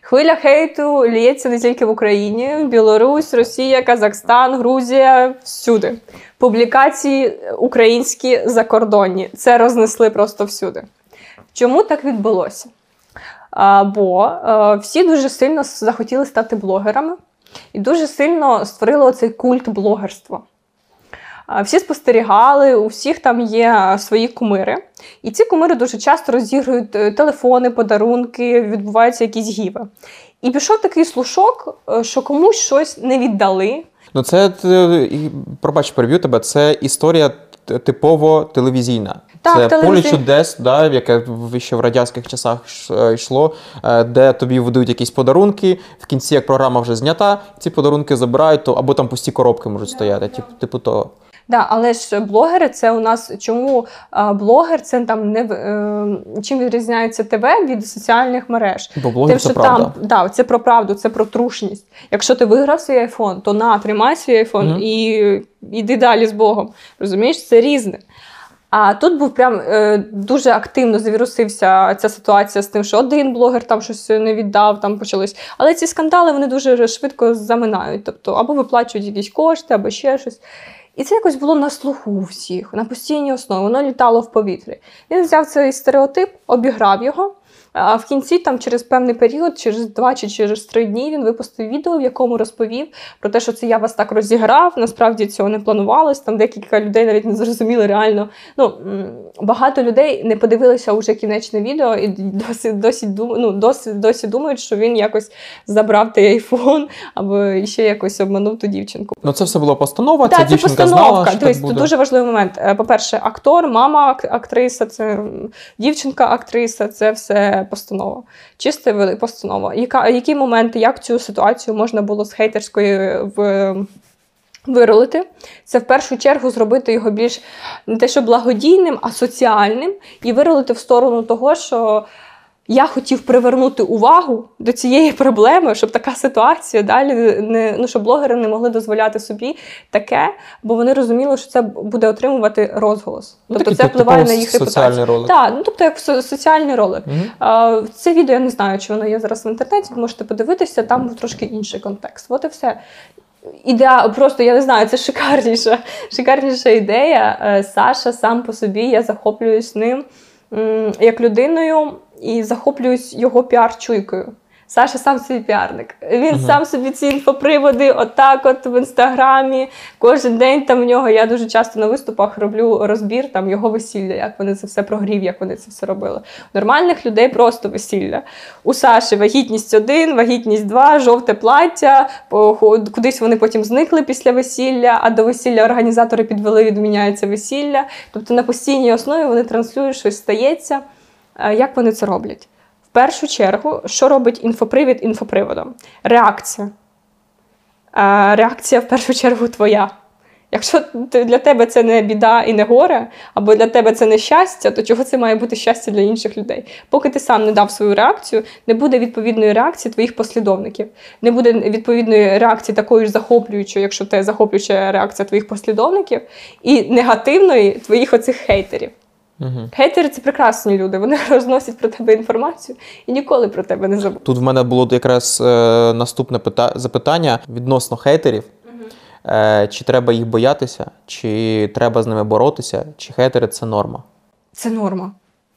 Хвиля хейту лється не тільки в Україні, Білорусь, Росія, Казахстан, Грузія, всюди. Публікації українські закордонні. Це рознесли просто всюди. Чому так відбулося? Бо е, всі дуже сильно захотіли стати блогерами і дуже сильно створили оцей культ блогерства. А, Всі спостерігали, у всіх там є свої кумири. І ці кумири дуже часто розігрують е, телефони, подарунки, відбуваються якісь гіви. І пішов такий слушок, е, що комусь щось не віддали. Ну, це пробач, переб'ю тебе. Це історія типово телевізійна. Так, це поле телевізій- чудес, да, яке ще в радянських часах е, йшло, е, де тобі видають якісь подарунки. В кінці, як програма вже знята, ці подарунки забирають, то або там пусті коробки можуть стояти. Типу, типу того. Да, але ж блогери це у нас чому блогер це там не е, чим відрізняється ТВ від соціальних мереж. Бо блогер це правда. там да, це про правду, це про трушність. Якщо ти виграв свій айфон, то на тримай свій айфон Мгм. і йди далі з Богом. Розумієш, це різне. А тут був прям е, дуже активно завірусився ця ситуація з тим, що один блогер там щось не віддав, там почались. Але ці скандали вони дуже швидко заминають. Тобто або виплачують якісь кошти, або ще щось. І це якось було на слуху всіх, на постійній основі, воно літало в повітрі. Він взяв цей стереотип, обіграв його А в кінці, там через певний період, через два чи через три дні, він випустив відео, в якому розповів про те, що це я вас так розіграв. Насправді цього не планувалось. Там декілька людей навіть не зрозуміли реально. Ну багато людей не подивилися уже кінечне відео і досі досі ну, досі, досі думають, що він якось забрав той айфон або ще якось обманув ту дівчинку. Ну це все було постанова. Так, ця це дівчинка постановка. знала, що так буде. Дуже важливий момент. Е, По-перше, актор, мама актриса, це дівчинка актриса, це все постанова. Чиста постанова. Яка, які моменти, як цю ситуацію можна було з хейтерської в. Виролити, це в першу чергу зробити його більш не те, що благодійним, а соціальним, і виролити в сторону того, що я хотів привернути увагу до цієї проблеми, щоб така ситуація далі не ну щоб блогери не могли дозволяти собі таке, бо вони розуміли, що це буде отримувати розголос. Ну, тобто це впливає на їх соціальний репутацію. ролик. Так, ну тобто як со- соціальний ролик. Мгм. А, Це відео я не знаю, чи воно є зараз в інтернеті. ви Можете подивитися, там трошки інший контекст. От і все. Ідеа, просто я не знаю, це шикарніша, шикарніша ідея. Е, Саша сам по собі, я захоплююсь ним як людиною і захоплююсь його піар-чуйкою. Саша сам собі піарник. Він Мгм. сам собі ці інфоприводи, отак, от в інстаграмі. Кожен день там в нього. Я дуже часто на виступах роблю розбір там його весілля, як вони це все прогрів, як вони це все робили. У нормальних людей просто весілля. У Саші вагітність один, вагітність два, жовте плаття. Кудись вони потім зникли після весілля, а до весілля організатори підвели, відміняється весілля. Тобто на постійній основі вони транслюють, щось стається. Е, Як вони це роблять? В першу чергу, що робить інфопривід інфоприводом? Реакція. Е, Реакція в першу чергу твоя. Якщо для тебе це не біда і не горе, або для тебе це не щастя, то чого це має бути щастя для інших людей? Поки ти сам не дав свою реакцію, не буде відповідної реакції твоїх послідовників, не буде відповідної реакції такої ж захоплюючої, якщо тебе захоплююча реакція твоїх послідовників, і негативної твоїх оцих хейтерів. Мгм. Хейтери це прекрасні люди. Вони розносять про тебе інформацію і ніколи про тебе не забудуть. Тут в мене було якраз е, наступне пита- запитання відносно хейтерів. Е, чи треба їх боятися, чи треба з ними боротися, чи хейтери це норма? Це норма.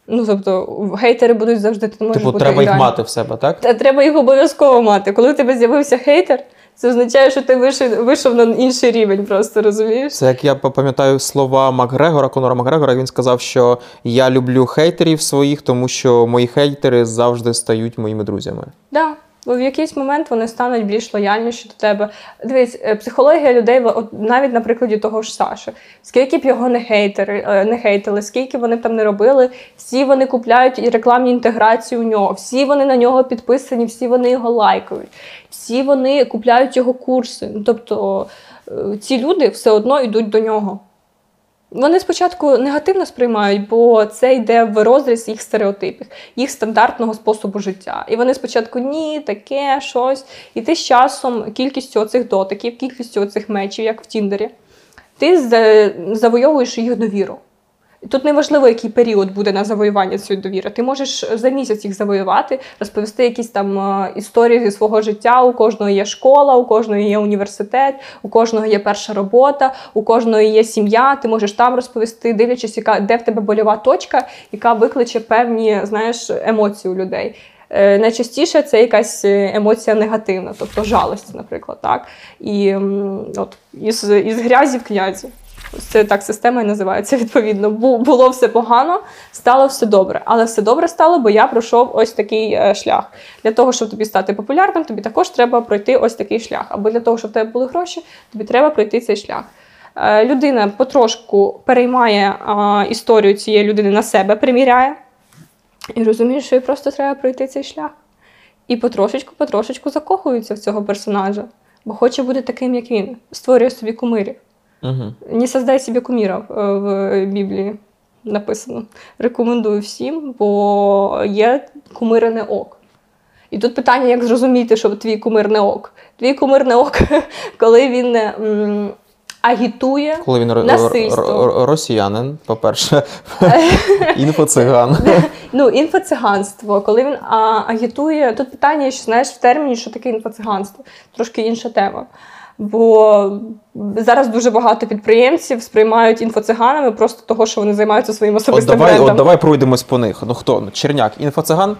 Ну тобто, гейтери будуть завжди. Ти можеш Типу, бути треба їх мати в себе, так? Та треба їх обов'язково мати. Коли у тебе з'явився хейтер, це означає, що ти вийшов, вийшов на інший рівень, просто розумієш? Це як я пам'ятаю слова Макгрегора, Конора Макгрегора. Він сказав, що я люблю хейтерів своїх, тому що мої хейтери завжди стають моїми друзями. Да. Бо в якийсь момент вони стануть більш лояльніші до тебе. Дивись, е, психологія людей, навіть на прикладі того ж Саші, скільки б його не хейтери, е, не хейтили, скільки вони б там не робили, всі вони купляють і рекламні інтеграції у нього, всі вони на нього підписані, всі вони його лайкають, всі вони купляють його курси. Ну, Тобто е, ці люди все одно йдуть до нього. Вони спочатку негативно сприймають, бо це йде в розріз їх стереотипів, їх стандартного способу життя. І вони спочатку ні, таке, щось. І ти з часом, кількістю оцих дотиків, кількістю оцих мечів, як в Тіндері, ти завойовуєш їх довіру. Тут неважливо, який період буде на завоювання цієї довіри. Ти можеш за місяць їх завоювати, розповісти якісь там е, історії зі свого життя. У кожного є школа, у кожного є університет, у кожного є перша робота, у кожного є сім'я. Ти можеш там розповісти, дивлячись, яка де в тебе больова точка, яка викличе певні знаєш емоції у людей. Е, Найчастіше це якась е, емоція негативна, тобто жалость, наприклад, так. І от із, із грязі в князі. Це так система і називається відповідно. Було все погано, стало все добре. Але все добре стало, бо я пройшов ось такий е, шлях. Для того, щоб тобі стати популярним, тобі також треба пройти ось такий шлях. Або для того, щоб в тебе були гроші, тобі треба пройти цей шлях. Е, Людина потрошку переймає історію цієї людини на себе, приміряє. І розуміє, що їй просто треба пройти цей шлях. І потрошечку, потрошечку закохується в цього персонажа, бо хоче бути таким, як він, створює собі кумирів. Угу. Не создай себе кумира е, в Біблії написано. Рекомендую всім, бо є кумири не ок. І тут питання, як зрозуміти, що твій кумир не ок. Твій кумир не ок, коли він м, агітує. Коли він Насильство. ро- ро- росіянин, по-перше, інфоциган. Ну, інфоциганство, коли він а, агітує. Тут питання, що знаєш, в терміні, що таке інфоциганство. Трошки інша тема. Бо зараз дуже багато підприємців сприймають інфоциганами просто того, що вони займаються своїм От давай, брендом. от давай пройдемось по них. Ну хто? Ну, Черняк, інфоциган.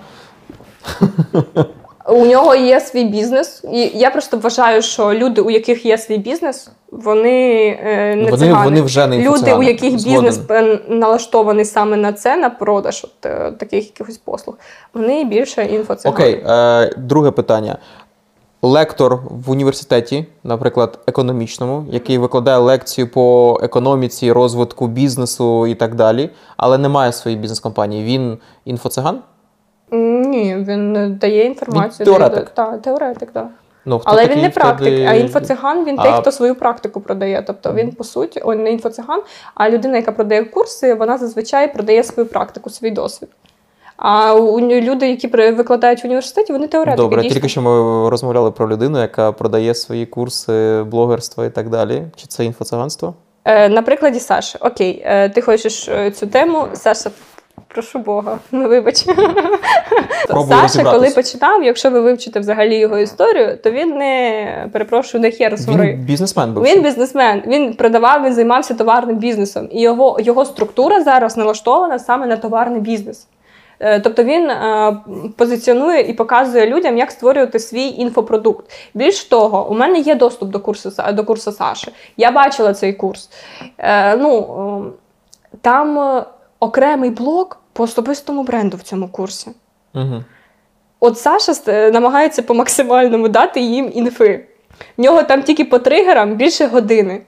У нього є свій бізнес, і я просто вважаю, що люди, у яких є свій бізнес, вони е, не Вони, цигани. вони вже не Люди, у яких Згоден. бізнес е, налаштований саме на це, на продаж от, е, таких якихось послуг, вони більше інфоцигани. Окей, е, друге питання. Лектор в університеті, наприклад, економічному, який викладає лекцію по економіці, розвитку бізнесу і так далі, але не має своєї бізнес-компанії. Він інфоциган? Ні, він дає інформацію. Він теоретик? Так, теоретик, так. Ну, хто Але такий він не практик, тоді? а інфоциган він А- той, хто свою практику продає. Тобто він, по суті, он не інфоциган, а людина, яка продає курси, вона зазвичай продає свою практику, свій досвід. А у люди, які викладають в університеті, вони теоретики. Добре, дійсно. тільки що ми розмовляли про людину, яка продає свої курси блогерства і так далі. Чи це інфоциганство? Е, на прикладі Саші. Окей, е, ти хочеш е, цю тему. Саша, прошу Бога, ну вибач. Пробую Саша, коли починав, якщо ви вивчите взагалі його історію, то він не перепрошую, не хер. Він бізнесмен був. Він бізнесмен, він продавав, він займався товарним бізнесом. І його, його структура зараз налаштована саме на товарний бізнес. Е, Тобто він е, позиціонує і показує людям, як створювати свій інфопродукт. Більш того, у мене є доступ до курсу до курсу Саші. Я бачила цей курс. Е, ну, е, там окремий блок по особистому бренду в цьому курсі. Угу. От Саша намагається по максимальному дати їм інфи. В нього там тільки по тригерам більше години.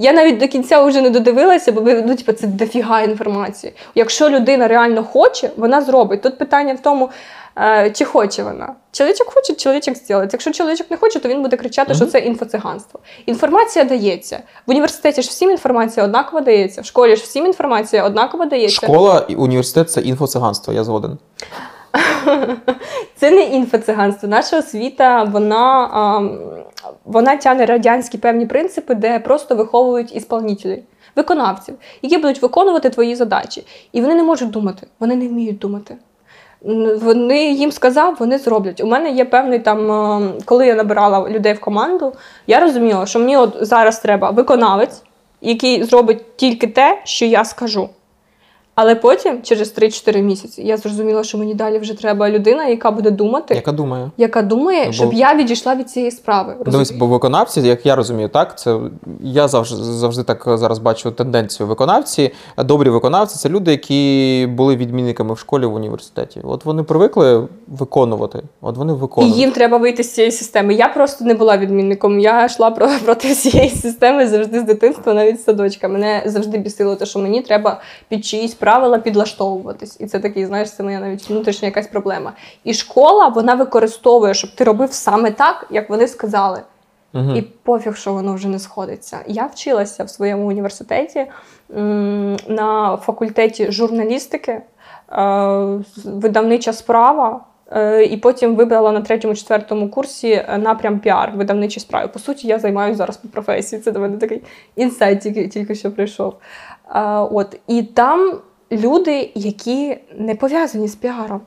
Я навіть до кінця вже не додивилася, бо ну, типу, це дофіга інформації. Якщо людина реально хоче, вона зробить. Тут питання в тому, е, чи хоче вона. Чоловічок хоче, чоловічок зробить. Якщо чоловічок не хоче, то він буде кричати, що це інфоциганство. Інформація дається. В університеті ж всім інформація однаково дається, в школі ж всім інформація однаково дається. Школа і університет це інфоциганство, я згоден. Це не інфоциганство. Наша освіта, вона, вона тягне радянські певні принципи, де просто виховують ісполнителів, виконавців, які будуть виконувати твої задачі. І вони не можуть думати, вони не вміють думати. Вони їм сказав, вони зроблять. У мене є певний там, коли я набирала людей в команду, я розуміла, що мені от зараз треба виконавець, який зробить тільки те, що я скажу. Але потім, через 3-4 місяці, я зрозуміла, що мені далі вже треба людина, яка буде думати, Яка думає? яка думає, Бо- щоб я відійшла від цієї справи. Дивись, бо виконавці, як я розумію, так це я завжди завжди так зараз бачу тенденцію. Виконавці, добрі виконавці це люди, які були відмінниками в школі в університеті. От вони привикли виконувати. От вони І їм треба вийти з цієї системи. Я просто не була відмінником. Я йшла про- проти цієї системи завжди з дитинства, навіть з садочка. Мене завжди бісило, те, що мені треба під чиїсь правила підлаштовуватись. І це такий, знаєш, це моя навіть внутрішня якась проблема. І школа вона використовує, щоб ти робив саме так, як вони сказали. Мгм. І пофіг, що воно вже не сходиться. Я вчилася в своєму університеті м, на факультеті журналістики, е, видавнича справа. е, І потім вибрала на третьому-четвертому курсі е, напрям піар видавничі справи. По суті, я займаюся зараз по професії. Це до мене такий інсайт тільки, тільки що прийшов. От. І там люди, які не пов'язані з піаром.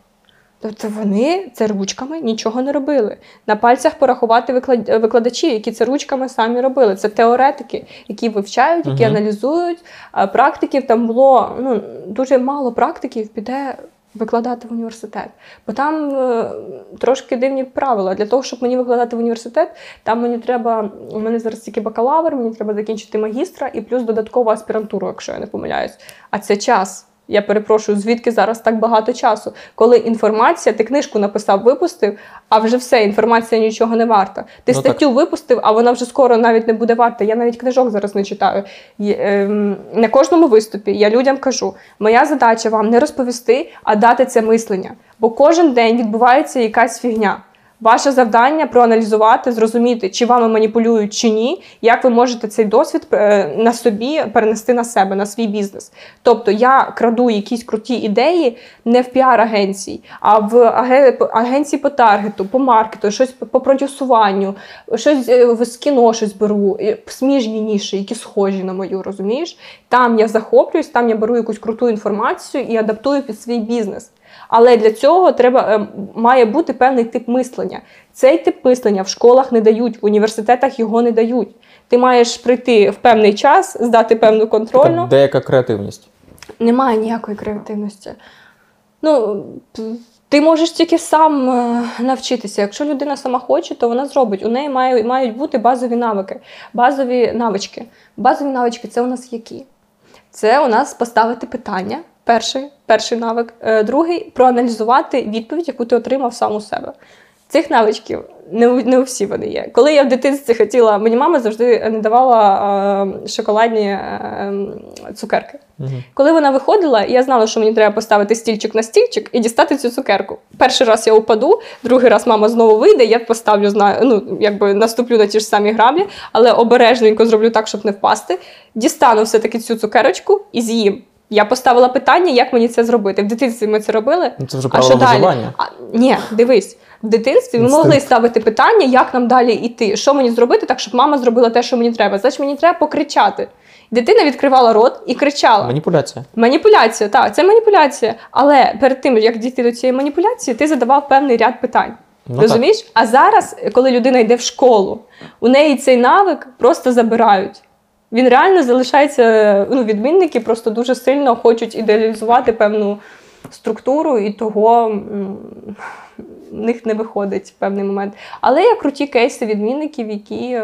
Тобто вони це ручками нічого не робили. На пальцях порахувати виклад- викладачів, які це ручками самі робили. Це теоретики, які вивчають, які Мгм. аналізують. Практиків там було ну, дуже мало практиків піде викладати в університет. Бо там е, трошки дивні правила. Для того, щоб мені викладати в університет, там мені треба. У мене зараз тільки бакалавр, мені треба закінчити магістра і плюс додаткову аспірантуру, якщо я не помиляюсь. А це час. Я перепрошую, звідки зараз так багато часу, коли інформація, ти книжку написав, випустив, а вже все, інформація нічого не варта. Ти Ну, статтю випустив, а вона вже скоро навіть не буде варта. Я навіть книжок зараз не читаю. Ем, на кожному виступі я людям кажу: моя задача вам не розповісти, а дати це мислення. Бо кожен день відбувається якась фігня. Ваше завдання проаналізувати, зрозуміти, чи вами маніпулюють чи ні, як ви можете цей досвід е, на собі перенести на себе, на свій бізнес. Тобто я краду якісь круті ідеї не в піар-агенції, а в агенції по таргету, по маркету, щось по- продюсуванню, щось е, з кіно щось беру, сміжні ніші, які схожі на мою, розумієш? Там я захоплююсь, там я беру якусь круту інформацію і адаптую під свій бізнес. Але для цього треба е, має бути певний тип мислення. Цей тип мислення в школах не дають, в університетах його не дають. Ти маєш прийти в певний час, здати певну контрольну. Деяка креативність. Немає ніякої креативності. Ну, Ти можеш тільки сам е, навчитися. Якщо людина сама хоче, то вона зробить. У неї має, мають бути базові навики, базові навички. Базові навички це у нас які? Це у нас поставити питання. Перший перший навик. Е, другий проаналізувати відповідь, яку ти отримав сам у себе. Цих навичків не у, не у всі вони є. Коли я в дитинстві хотіла, мені мама завжди не давала е, шоколадні е, цукерки. Угу. Коли вона виходила, я знала, що мені треба поставити стільчик на стільчик і дістати цю цукерку. Перший раз я упаду, другий раз мама знову вийде, я поставлю, знаю, ну якби наступлю на ті ж самі граблі, але обережненько зроблю так, щоб не впасти. Дістану все-таки цю цукерочку і з'їм. Я поставила питання, як мені це зробити. В дитинстві ми це робили. Ну, це вже правило виживання. А, Ні, дивись в дитинстві ми могли ставити питання, як нам далі йти, що мені зробити, так щоб мама зробила те, що мені треба. Значить, мені треба покричати. Дитина відкривала рот і кричала. Маніпуляція. Маніпуляція, так, це маніпуляція. Але перед тим, як дійти до цієї маніпуляції, ти задавав певний ряд питань. Ну, Розумієш? Так. А зараз, коли людина йде в школу, у неї цей навик просто забирають. Він реально залишається, ну, відмінники просто дуже сильно хочуть ідеалізувати певну структуру, і того в них не виходить в певний момент. Але є круті кейси відмінників, які.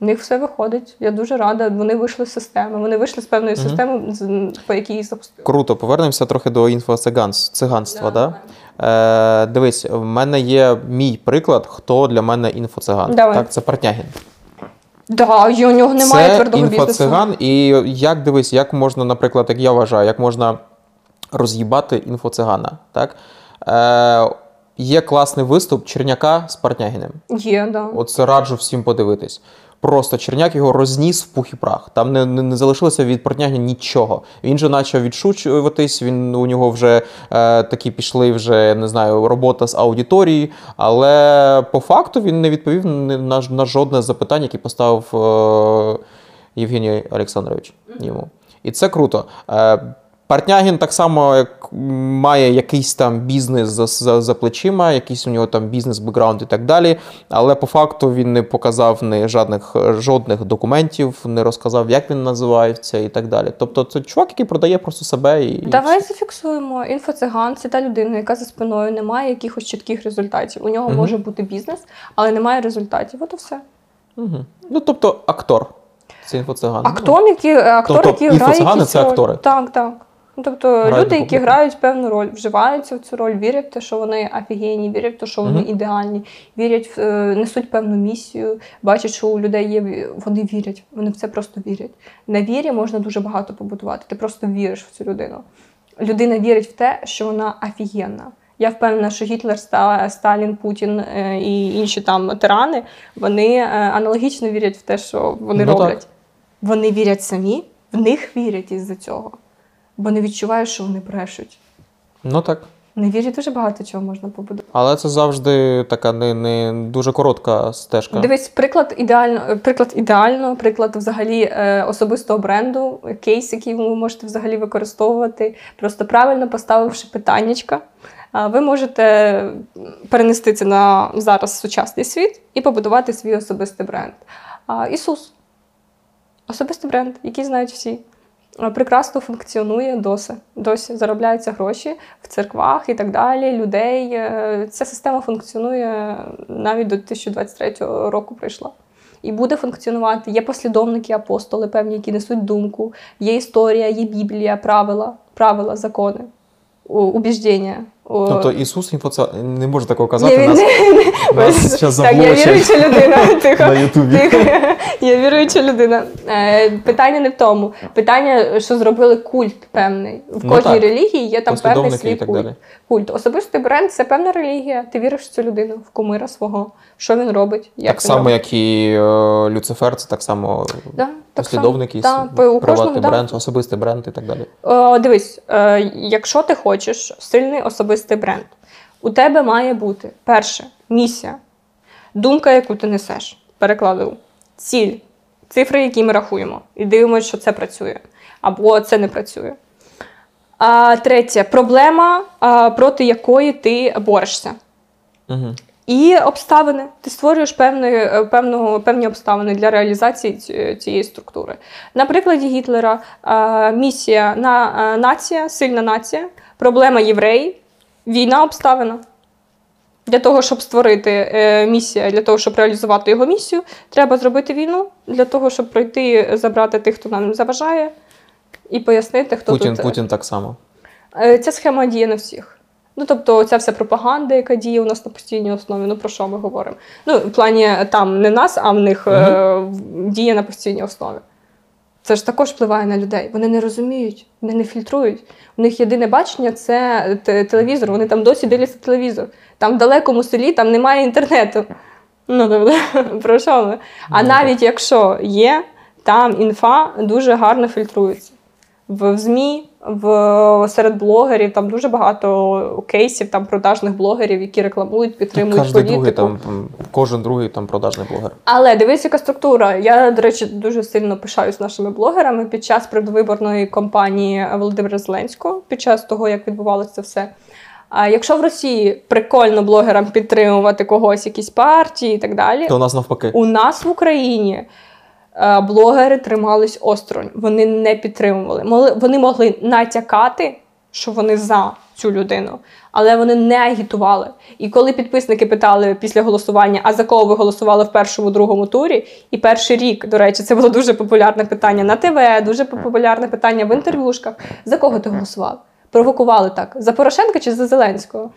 В них все виходить. Я дуже рада. Вони вийшли з системи. Вони вийшли з певної угу. системи, по якій їх запустили. Круто, повернемося трохи до інфоциганства. Да, да? Е, Дивись, в мене є мій приклад, хто для мене інфоциган. Давай. Так, це Партнягін. Да, і у нього немає це твердого бізнесу. Інфоциган, і як дивись, як можна, наприклад, як я вважаю, як можна роз'їбати інфоцигана. Так? Е, Є класний виступ Черняка з Партнягіним. Є, да. Оце раджу всім подивитись. Просто Черняк його розніс в пух і прах. Там не не, не залишилося від Партнягіна нічого. Він же почав відшучуватись. Він у нього вже е, такі пішли вже не знаю, робота з аудиторії, але по факту він не відповів на на жодне запитання, яке поставив е, Євгеній Олександрович йому. І це круто. Е, Партнягін так само як має якийсь там бізнес за, за за, плечима, якийсь у нього там бізнес-бекграунд і так далі. Але по факту він не показав ні жодних жодних документів, не розказав, як він називається і так далі. Тобто це чувак, який продає просто себе і. Давай зафіксуємо. Інфоциган це та людина, яка за спиною не має якихось чітких результатів. У нього угу. може бути бізнес, але немає результатів. От і все. Угу. Ну тобто актор. Це інфоциган. Актор, які актор, тобто, які грає це актори. Так, так. Ну, Тобто Грають люди, які грають певну роль, вживаються в цю роль, вірять в те, що вони офігенні, вірять в те, що вони mm-hmm. ідеальні, вірять, в, е, несуть певну місію, бачать, що у людей є. Вони вірять, вони в це просто вірять. На вірі можна дуже багато побудувати. Ти просто віриш в цю людину. Людина вірить в те, що вона офігенна. Я впевнена, що Гітлер, Сталін, Путін е, і інші там тирани вони е, аналогічно вірять в те, що вони ну, роблять. Так. Вони вірять самі, в них вірять із-за цього бо не відчуваєш, що вони брешуть. Ну так. На вірі дуже багато чого можна побудувати. Але це завжди така не не дуже коротка стежка. Дивись, приклад ідеально, приклад ідеально, приклад взагалі е, особистого бренду, кейс, який ви можете взагалі використовувати, просто правильно поставивши питаннячка. Ви можете перенести це на зараз сучасний світ і побудувати свій особистий бренд. Ісус особистий бренд, який знають всі прекрасно функціонує досі. Досі заробляються гроші в церквах і так далі. Людей. Е, ця система функціонує навіть до 2023 року прийшла. І буде функціонувати. Є послідовники, апостоли, певні, які несуть думку, є історія, є Біблія, правила, правила, закони, убіждення. Тобто Ісус інфоце не може такого казати. Ні, нас, не, нас зараз Так, я віруюча людина. Тихо, на Ютубі. Тихо. Я віруюча людина. Е, питання не в тому. Питання, що зробили культ певний. В ну кожній ну, релігії є там певний свій культ. Культ. Особистий бренд це певна релігія. Ти віриш в цю людину, в кумира свого. Що він робить? Як так він само, робить? як і е, Люцифер, це так само да, послідовники, да, приватний бренд, да. особистий бренд і так далі. О, Дивись, е, якщо ти хочеш сильний особистий бренд, у тебе має бути перше місія, думка, яку ти несеш. Перекладу ціль, цифри, які ми рахуємо, і дивимося, що це працює, або це не працює. А, Третє проблема, а, проти якої ти борешся. Угу. І обставини. Ти створюєш певні, е, певного, певні обставини для реалізації цієї структури. На прикладі Гітлера а, місія на а, нація, сильна нація, проблема євреї. Війна обставина. Для того, щоб створити е, місія, для того, щоб реалізувати його місію, треба зробити війну. Для того, щоб пройти, забрати тих, хто нам заважає, і пояснити, хто Путін, тут. Путін так само. Е, Ця схема діє на всіх. Ну, тобто, ця вся пропаганда, яка діє у нас на постійній основі, ну про що ми говоримо? Ну, в плані там не нас, а в них е, діє на постійній основі. Це ж також впливає на людей. Вони не розуміють, вони не фільтрують. У них єдине бачення це те- телевізор. Вони там досі дивляться телевізор. Там в далекому селі там немає інтернету. Ну, тобто, про що ми? А Ну, навіть якщо є, там інфа дуже гарно фільтрується. В, в ЗМІ, в, серед блогерів там дуже багато кейсів там продажних блогерів, які рекламують, підтримують Кожен політику. другий там, кожен другий там продажний блогер. Але дивись, яка структура. Я, до речі, дуже сильно пишаюсь нашими блогерами під час предвиборної кампанії Володимира Зеленського, під час того, як відбувалося це все. А якщо в Росії прикольно блогерам підтримувати когось, якісь партії і так далі, То у нас навпаки. у нас в Україні блогери тримались осторонь. Вони не підтримували. Вони могли натякати, що вони за цю людину, але вони не агітували. І коли підписники питали після голосування, а за кого ви голосували в першому другому турі, і перший рік, до речі, це було дуже популярне питання на ТВ, дуже популярне питання в інтерв'юшках. За кого ти голосував? Провокували так: за Порошенка чи за Зеленського?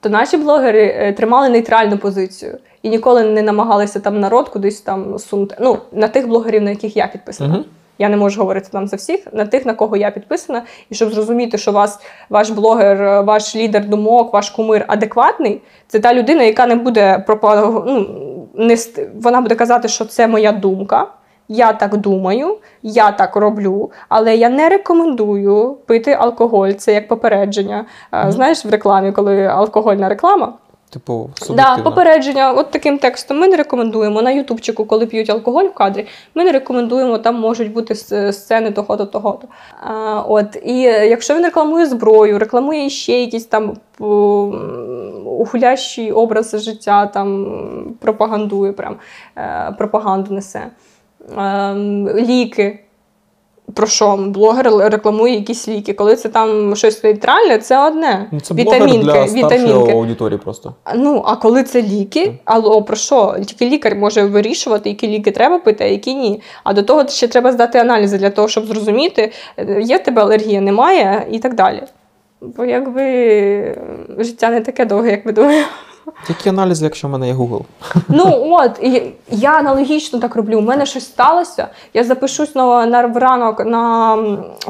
То наші блогери е, тримали нейтральну позицію і ніколи не намагалися там народ кудись там сунути. Ну, на тих блогерів, на яких я підписана. Мгм. Я не можу говорити там за всіх, на тих, на кого я підписана, і щоб зрозуміти, що вас, ваш блогер, е, ваш лідер думок, ваш кумир адекватний, це та людина, яка не буде пропагу... ну, не вона буде казати, що це моя думка. Я так думаю, я так роблю, але я не рекомендую пити алкоголь. Це як попередження. Е, Знаєш, в рекламі, коли алкогольна реклама, Типу, Да, попередження, от таким текстом ми не рекомендуємо. На Ютубчику, коли п'ють алкоголь в кадрі, ми не рекомендуємо, там можуть бути сцени того-то, того-то. А, от, і якщо він рекламує зброю, рекламує ще якісь там м, ухилящі образи життя, там пропагандує, прям, е, пропаганду несе. Ем, ліки. Про що? Блогер рекламує якісь ліки. Коли це там щось нейтральне, це одне. Ну, Це блогер вітамінки, для вітамінки. аудиторії просто. Ну, а коли це ліки, алло, про що? Тільки лікар може вирішувати, які ліки треба пити, а які ні. А до того ще треба здати аналізи для того, щоб зрозуміти, е, є в тебе алергія, немає, і так далі. Бо якби життя не таке довге, як ви думаєте. Які аналізи, якщо в мене є Google? Ну от, я аналогічно так роблю. У мене щось сталося, я запишусь на, на вранок на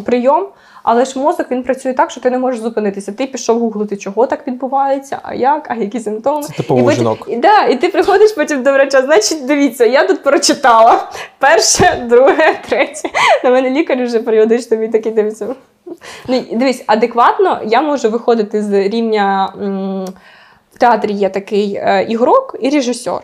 прийом. Але ж мозок він працює так, що ти не можеш зупинитися. Ти пішов гуглити, чого так відбувається, а як, а які симптоми. Це типово і, у потім- жінок. І, да, і ти приходиш потім до врача. Значить, дивіться, я тут прочитала перше, друге, третє. На мене лікар вже періодично він такий дивиться. Ну, дивись, адекватно я можу виходити з рівня. м, театрі є такий е, ігрок і режисер.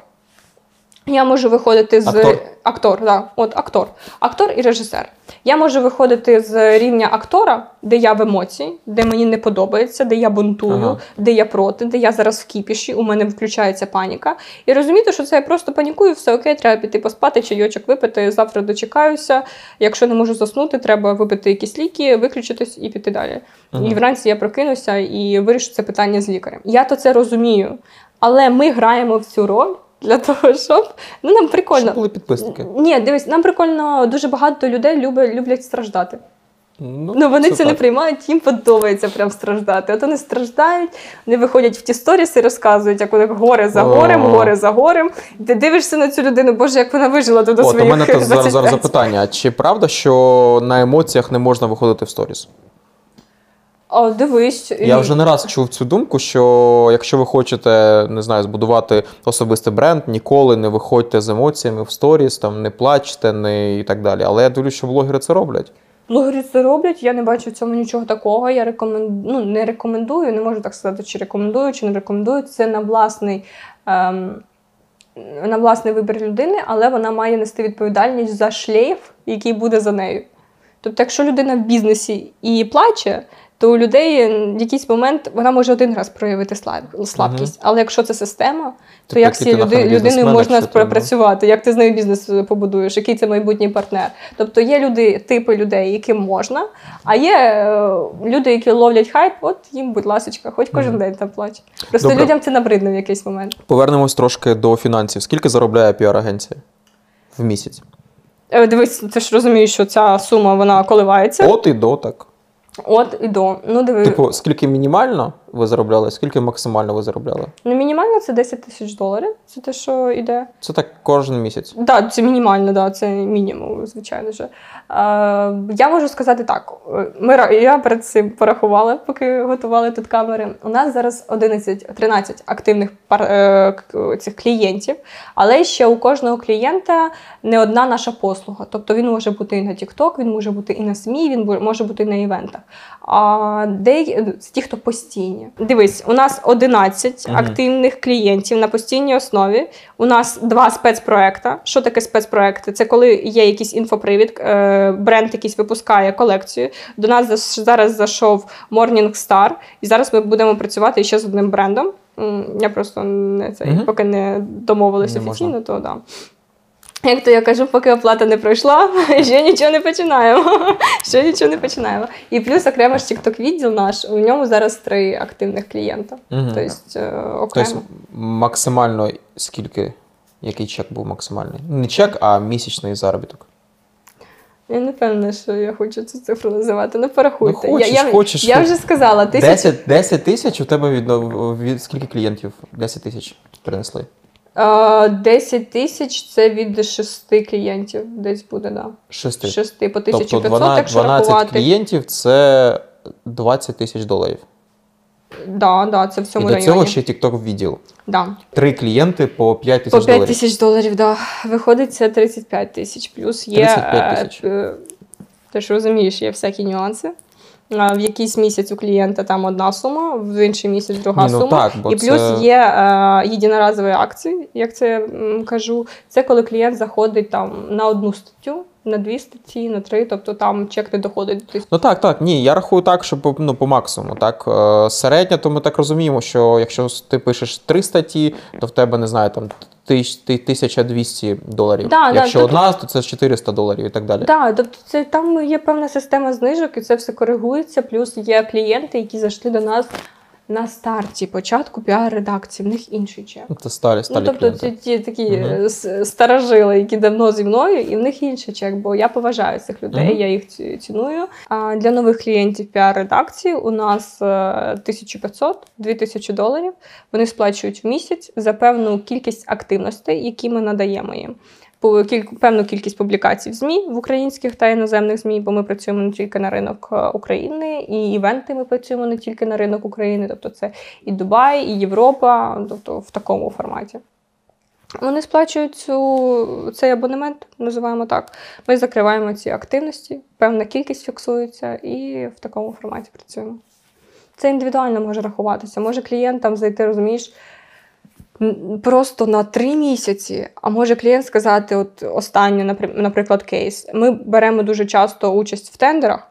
Я можу виходити з Актор. актор, да, от актор. Актор і режисер. Я можу виходити з рівня актора, де я в емоції, де мені не подобається, де я бунтую, Ага. де я проти, де я зараз в кіпіші, у мене включається паніка. І розуміти, що це я просто панікую, все окей, треба піти поспати, чайочок випити. Завтра дочекаюся. Якщо не можу заснути, треба випити якісь ліки, виключитись і піти далі. Ага. І вранці я прокинуся і вирішу це питання з лікарем. Я то це розумію. Але ми граємо в цю роль для того, щоб ну нам прикольно. Щоб були підписники. Ні, дивись, нам прикольно дуже багато людей люблять, люблять страждати. Ну, Ну вони це, не приймають, їм подобається прям страждати. От вони страждають, вони виходять в ті сторіси, розказують, як вони горе за горем, горе за горем. І ти дивишся на цю людину, боже, як вона вижила до От, у мене зараз, 25. зараз запитання: чи правда, що на емоціях не можна виходити в сторіс? О, дивись. Я вже не раз чув цю думку, що якщо ви хочете не знаю, збудувати особистий бренд, ніколи не виходьте з емоціями в сторіс, там не плачте, не і так далі. Але я дивлюсь, що блогери це роблять. Блогери це роблять, я не бачу в цьому нічого такого. Я рекомен... ну, не рекомендую, не можу так сказати, чи рекомендую, чи не рекомендую. Це на власний, ем, на власний вибір людини, але вона має нести відповідальність за шлейф, який буде за нею. Тобто, якщо людина в бізнесі і плаче, то у людей в якийсь момент вона може один раз проявити слаб- слабкість. Але якщо це система, то Типу, як з цією люди, людиною можна ну? співпрацювати, як ти з нею бізнес побудуєш, який це майбутній партнер. Тобто є люди, типи людей, яким можна, а є е, люди, які ловлять хайп, от їм, будь ласочка, хоч кожен день там плаче. Просто Добре. людям це набридне в якийсь момент. Повернемось трошки до фінансів. Скільки заробляє піар-агенція в місяць? Е, Дивись, ти ж розумієш, що ця сума вона коливається. От і до так. От і до. Ну, диви, Типу, скільки мінімально ви заробляли, скільки максимально ви заробляли? ну мінімально це 10 тисяч доларів. Це те, що йде. Це так кожен місяць. Так, да, це мінімально, да, це мінімум, звичайно ж. Е, я можу сказати так: ми, ра- я перед цим порахувала, поки готували тут камери. У нас зараз 11-13 активних пар, е, цих клієнтів, але ще у кожного клієнта не одна наша послуга. Тобто він може бути і на TikTok, він може бути і на СМІ, він може бути і на івентах. А деякі це ті, хто постійні. Дивись, у нас 11 Мгм. активних клієнтів на постійній основі. У нас два спецпроекти. Що таке спецпроекти? Це коли є якийсь інфопривід, е, бренд якийсь випускає колекцію. До нас зараз зайшов Morning Star, і зараз ми будемо працювати ще з одним брендом. Я просто не цей, Мгм. поки не домовилися офіційно, можна. то да. Як то я кажу, поки оплата не пройшла, ще нічого не починаємо. ще нічого не починаємо. І плюс окремо ж TikTok відділ наш, у ньому зараз три активних клієнта. Тобто е, окремо. Тобто максимально скільки, який чек був максимальний? Не чек, а місячний заробіток. Я не певна, що я хочу цю цифру називати. Ну, порахуйте. Ну, хочеш, я, я, хочеш, я вже сказала, тисяч. 10, 10 тисяч у тебе від, від скільки клієнтів? 10 тисяч принесли. Е, 10 тисяч це від шести клієнтів. Десь буде, да. Шести. Шести по Тобто 12, якщо 12 рахувати. клієнтів це 20 тисяч доларів. Да, да, це в І цьому до районі. цього ще TikTok відділ. Да. Три клієнти по 5 По 5 доларів. тисяч доларів, да. Виходить, це 35 тисяч. Плюс є. 35 е, тисяч. е, Ти ж розумієш, є всякі нюанси. В якийсь місяць у клієнта там одна сума, в інший місяць друга Ні, ну сума. так, бо і плюс є е, єдиноразові акції, як це м, кажу. Це коли клієнт заходить там на одну статтю, на дві статті, на три, тобто там чек не доходить до тисячі. Ну так, так, ні, я рахую так, що по- ну, по максимуму. Так. Е, Середня, то ми так розуміємо, що якщо ти пишеш три статті, то в тебе, не знаю, там тисяч- ти- 1200 доларів. Да, да, якщо тут- одна, то це 400 доларів і так далі. Так, тобто це там є певна система знижок, і це все коригується. Плюс є клієнти, які зайшли до нас на старті початку піар-редакції, в них інший чек. Це сталі, сталі Ну, тобто ці ті такі е, старожили, які давно зі мною, і в них інший чек, бо я поважаю цих людей, Мгм. я їх ціную. А для нових клієнтів піар-редакції у нас е, 1500-2000 доларів. Вони сплачують в місяць за певну кількість активностей, які ми надаємо їм. Певну кількість публікацій в ЗМІ в українських та іноземних ЗМІ, бо ми працюємо не тільки на ринок е, України, і івенти ми працюємо не тільки на ринок України, тобто це і Дубай, і Європа, тобто в такому форматі. Вони сплачують цю, цей абонемент, називаємо так. Ми закриваємо ці активності, певна кількість фіксується, і в такому форматі працюємо. Це індивідуально може рахуватися. Може клієнт там зайти, розумієш, просто на три місяці, а може клієнт сказати, от останнє, напри- наприклад, кейс. Ми беремо дуже часто участь в тендерах.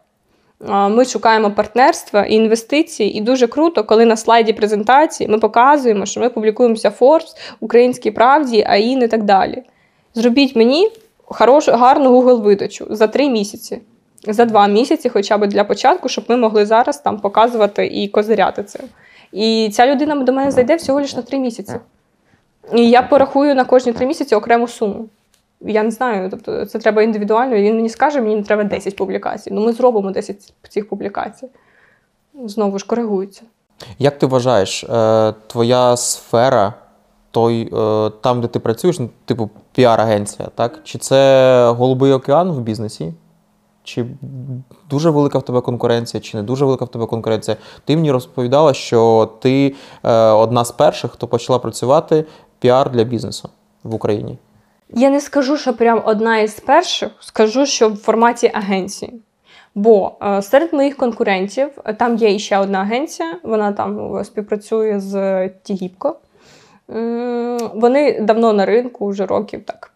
Ми шукаємо партнерства і інвестиції, і дуже круто, коли на слайді презентації ми показуємо, що ми публікуємося Forbes, Українській правді, АІН і так далі. Зробіть мені хорошу, гарну Google видачу за три місяці, за два місяці, хоча б для початку, щоб ми могли зараз там показувати і козиряти цим. І ця людина до мене зайде всього лише на три місяці. І я порахую на кожні три місяці окрему суму. Я не знаю, тобто це треба індивідуально. Він мені скаже, мені треба 10 публікацій. Ну ми зробимо 10 цих публікацій. Знову ж коригується. Як ти вважаєш, е, твоя сфера, той, е, там, де ти працюєш, ну, типу піар-агенція, так? Чи це голубий океан в бізнесі? Чи дуже велика в тебе конкуренція, чи не дуже велика в тебе конкуренція? Ти мені розповідала, що ти е, одна з перших, хто почала працювати піар для бізнесу в Україні. Я не скажу, що прям одна із перших, скажу, що в форматі агенції. Бо е, серед моїх конкурентів е, там є ще одна агенція, вона там співпрацює з Тігіпко. Вони давно на ринку, вже років так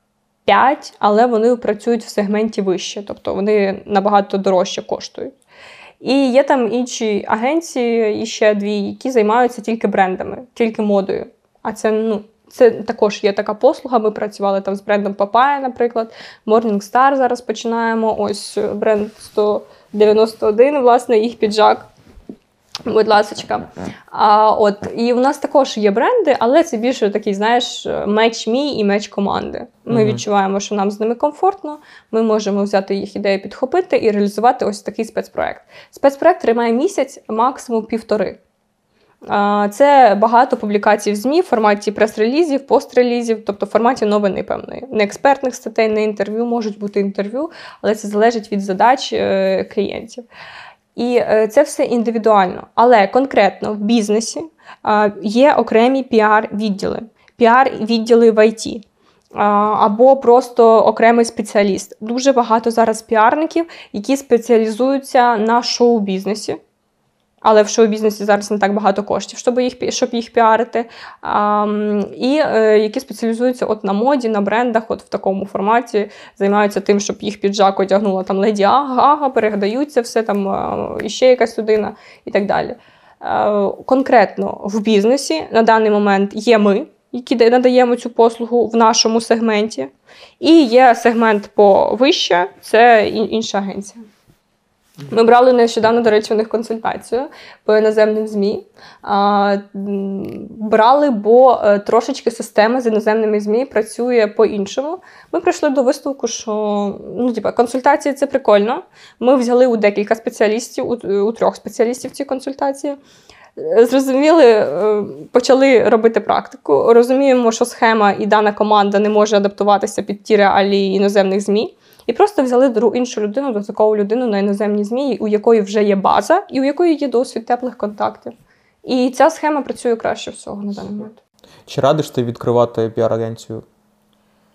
5, але вони працюють в сегменті вище, тобто вони набагато дорожче коштують. І є там інші агенції, і ще дві, які займаються тільки брендами, тільки модою. А це ну. Це також є така послуга. Ми працювали там з брендом Papaya, наприклад. Morning зараз починаємо. Ось бренд 191, власне, їх піджак. Будь ласочка. А, от, І у нас також є бренди, але це більше такий, знаєш, меч мій і меч команди. Ми Мгм. відчуваємо, що нам з ними комфортно. Ми можемо взяти їх ідею, підхопити і реалізувати ось такий спецпроект. Спецпроект тримає місяць, максимум півтори. А, Це багато публікацій в ЗМІ в форматі прес-релізів, пост-релізів, тобто в форматі новини певної. Не експертних статей, не інтерв'ю, можуть бути інтерв'ю, але це залежить від задач е, клієнтів. І е, це все індивідуально. Але конкретно в бізнесі є окремі піар-відділи, піар-відділи в ІТ. Або просто окремий спеціаліст. Дуже багато зараз піарників, які спеціалізуються на шоу-бізнесі. Але в шоу-бізнесі зараз не так багато коштів, щоб їх, щоб їх піарити. А, і е, які спеціалізуються от на моді, на брендах, от в такому форматі, займаються тим, щоб їх піджак одягнула там Леді Ага, передаються все там е, іще якась людина і так далі. Е, конкретно в бізнесі на даний момент є ми, які надаємо цю послугу в нашому сегменті, і є сегмент повище, це інша агенція. Ми брали нещодавно, до речі, у них консультацію по іноземним ЗМІ. Брали, бо е, трошечки система з іноземними ЗМІ працює по-іншому. Ми прийшли до висновку, що ну, типа, консультації це прикольно. Ми взяли у декілька спеціалістів, у, у трьох спеціалістів ці консультації. Е, Зрозуміли, е, почали робити практику. Розуміємо, що схема і дана команда не може адаптуватися під ті реалії іноземних ЗМІ. І просто взяли іншу людину, додаткову людину на іноземні ЗМІ, у якої вже є база і у якої є досвід теплих контактів. І ця схема працює краще всього на даний момент. Чи радиш ти відкривати піар-агенцію?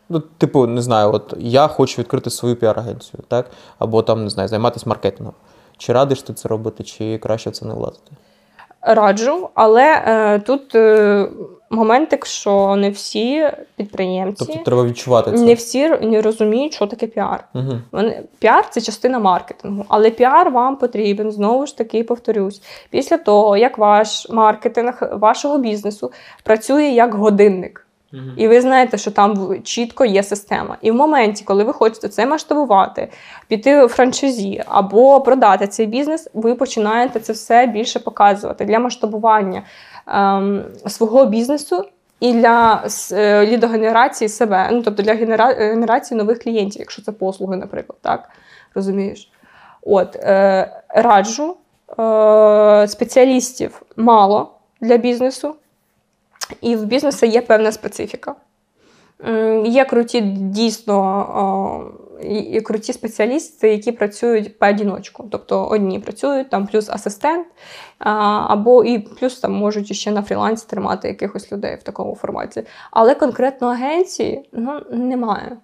Ну, типу, не знаю, от я хочу відкрити свою піар-агенцію, так? Або там, не знаю, займатися маркетингом. Чи радиш ти це робити, чи краще в це не влазити? Раджу, але е, тут е, моментик, що не всі підприємці, Тобто треба відчувати це. не всі не розуміють, що таке піар. Угу. Вони- Піар це частина маркетингу, але піар вам потрібен знову ж таки, повторюсь, після того, як ваш маркетинг вашого бізнесу працює як годинник. І ви знаєте, що там чітко є система. І в моменті, коли ви хочете це масштабувати, піти в франшизі або продати цей бізнес, ви починаєте це все більше показувати для масштабування свого бізнесу і для е, лідогенерації себе, ну тобто для генера- генерації нових клієнтів, якщо це послуги, наприклад, так розумієш? От е, раджу е, спеціалістів мало для бізнесу. І в бізнесу є певна специфіка. Є круті дійсно о, і- круті спеціалісти, які працюють поодіночку. Тобто одні працюють, там плюс асистент, або і плюс там можуть ще на фрілансі тримати якихось людей в такому форматі. Але конкретно агенції ну, немає.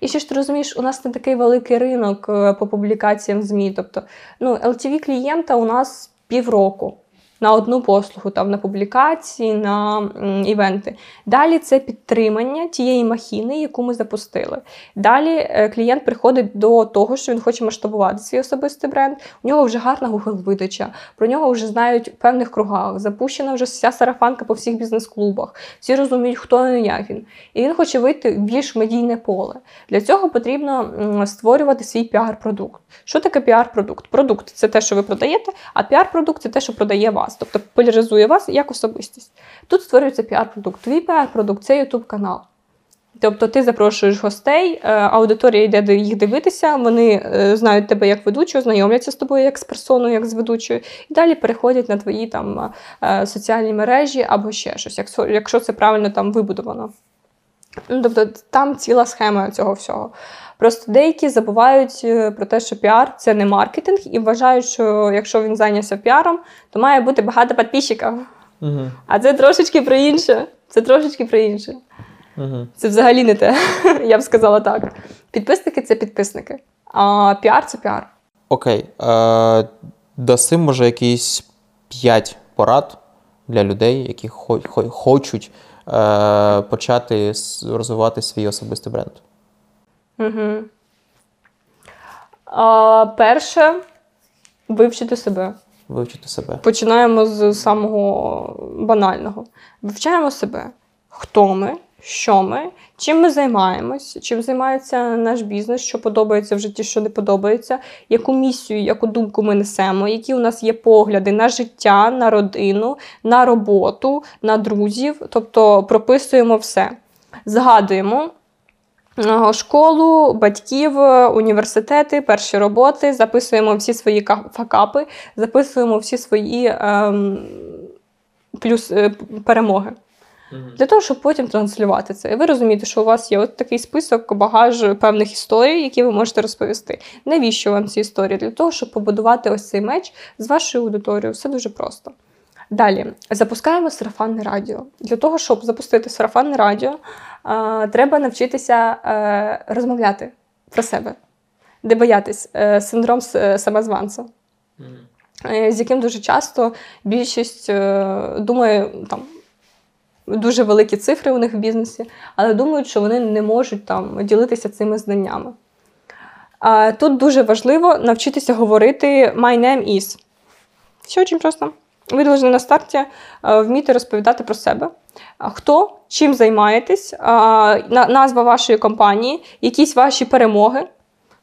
І ще ж ти розумієш, у нас не такий великий ринок е, по публікаціям ЗМІ. Тобто, ну, LTV клієнта у нас півроку на одну послугу, там, на публікації, на івенти. Далі це підтримання тієї махіни, яку ми запустили. Далі е, клієнт приходить до того, що він хоче масштабувати свій особистий бренд. У нього вже гарна Google-видача, про нього вже знають в певних кругах. Запущена вже вся сарафанка по всіх бізнес-клубах. Всі розуміють, хто він, як він. І він хоче вийти в більш медійне поле. Для цього потрібно створювати свій піар-продукт. Що таке піар-продукт? Продукт це те, що ви продаєте, а піар-продукт це те, що продає вас, тобто поляризує вас як особистість. Тут створюється піар-продукт. Твій піар-продукт це YouTube канал. Тобто ти запрошуєш гостей, е, аудиторія йде їх дивитися, вони е, знають тебе як ведучого, знайомляться з тобою як з персоною, як з ведучою, і далі переходять на твої там е, соціальні мережі або ще щось, якщо, якщо це правильно там вибудовано. Ну, тобто там ціла схема цього всього. Просто деякі забувають е, про те, що піар це не маркетинг, і вважають, що якщо він зайнявся піаром, то має бути багато підписчиків. Угу. А це трошечки про інше. Це трошечки про інше. Угу. Це взагалі не те. Я б сказала так. Підписники це підписники, а піар це піар. Окей. Е, даси, може, якісь 5 порад для людей, які хо- хо- хочуть е, почати розвивати свій особистий бренд. Угу. А, перше, Вивчити себе. Вивчити себе. Починаємо з самого банального. Вивчаємо себе. Хто ми, що ми, чим ми займаємось, чим займається наш бізнес, що подобається в житті, що не подобається, яку місію, яку думку ми несемо, які у нас є погляди на життя, на родину, на роботу, на друзів. Тобто прописуємо все. Згадуємо. Е, Школу, батьків, університети, перші роботи, записуємо всі свої факапи, записуємо всі свої ем, плюс е, перемоги. Для того, щоб потім транслювати це. І ви розумієте, що у вас є от такий список, багаж певних історій, які ви можете розповісти. Навіщо вам ці історії? Для того, щоб побудувати ось цей меч з вашою аудиторією. Все дуже просто. Далі запускаємо сарафанне радіо. Для того, щоб запустити сарафанне радіо, е, треба навчитися е, розмовляти про себе, де боятись е, синдром самозванця е, з яким дуже часто більшість думає там. Дуже великі цифри у них в бізнесі, але думають, що вони не можуть там ділитися цими знаннями. А тут дуже важливо навчитися говорити My name is. Все дуже просто. Ви повинні на старті е, вміти розповідати про себе. Хто, чим займаєтесь, назва вашої компанії, якісь ваші перемоги.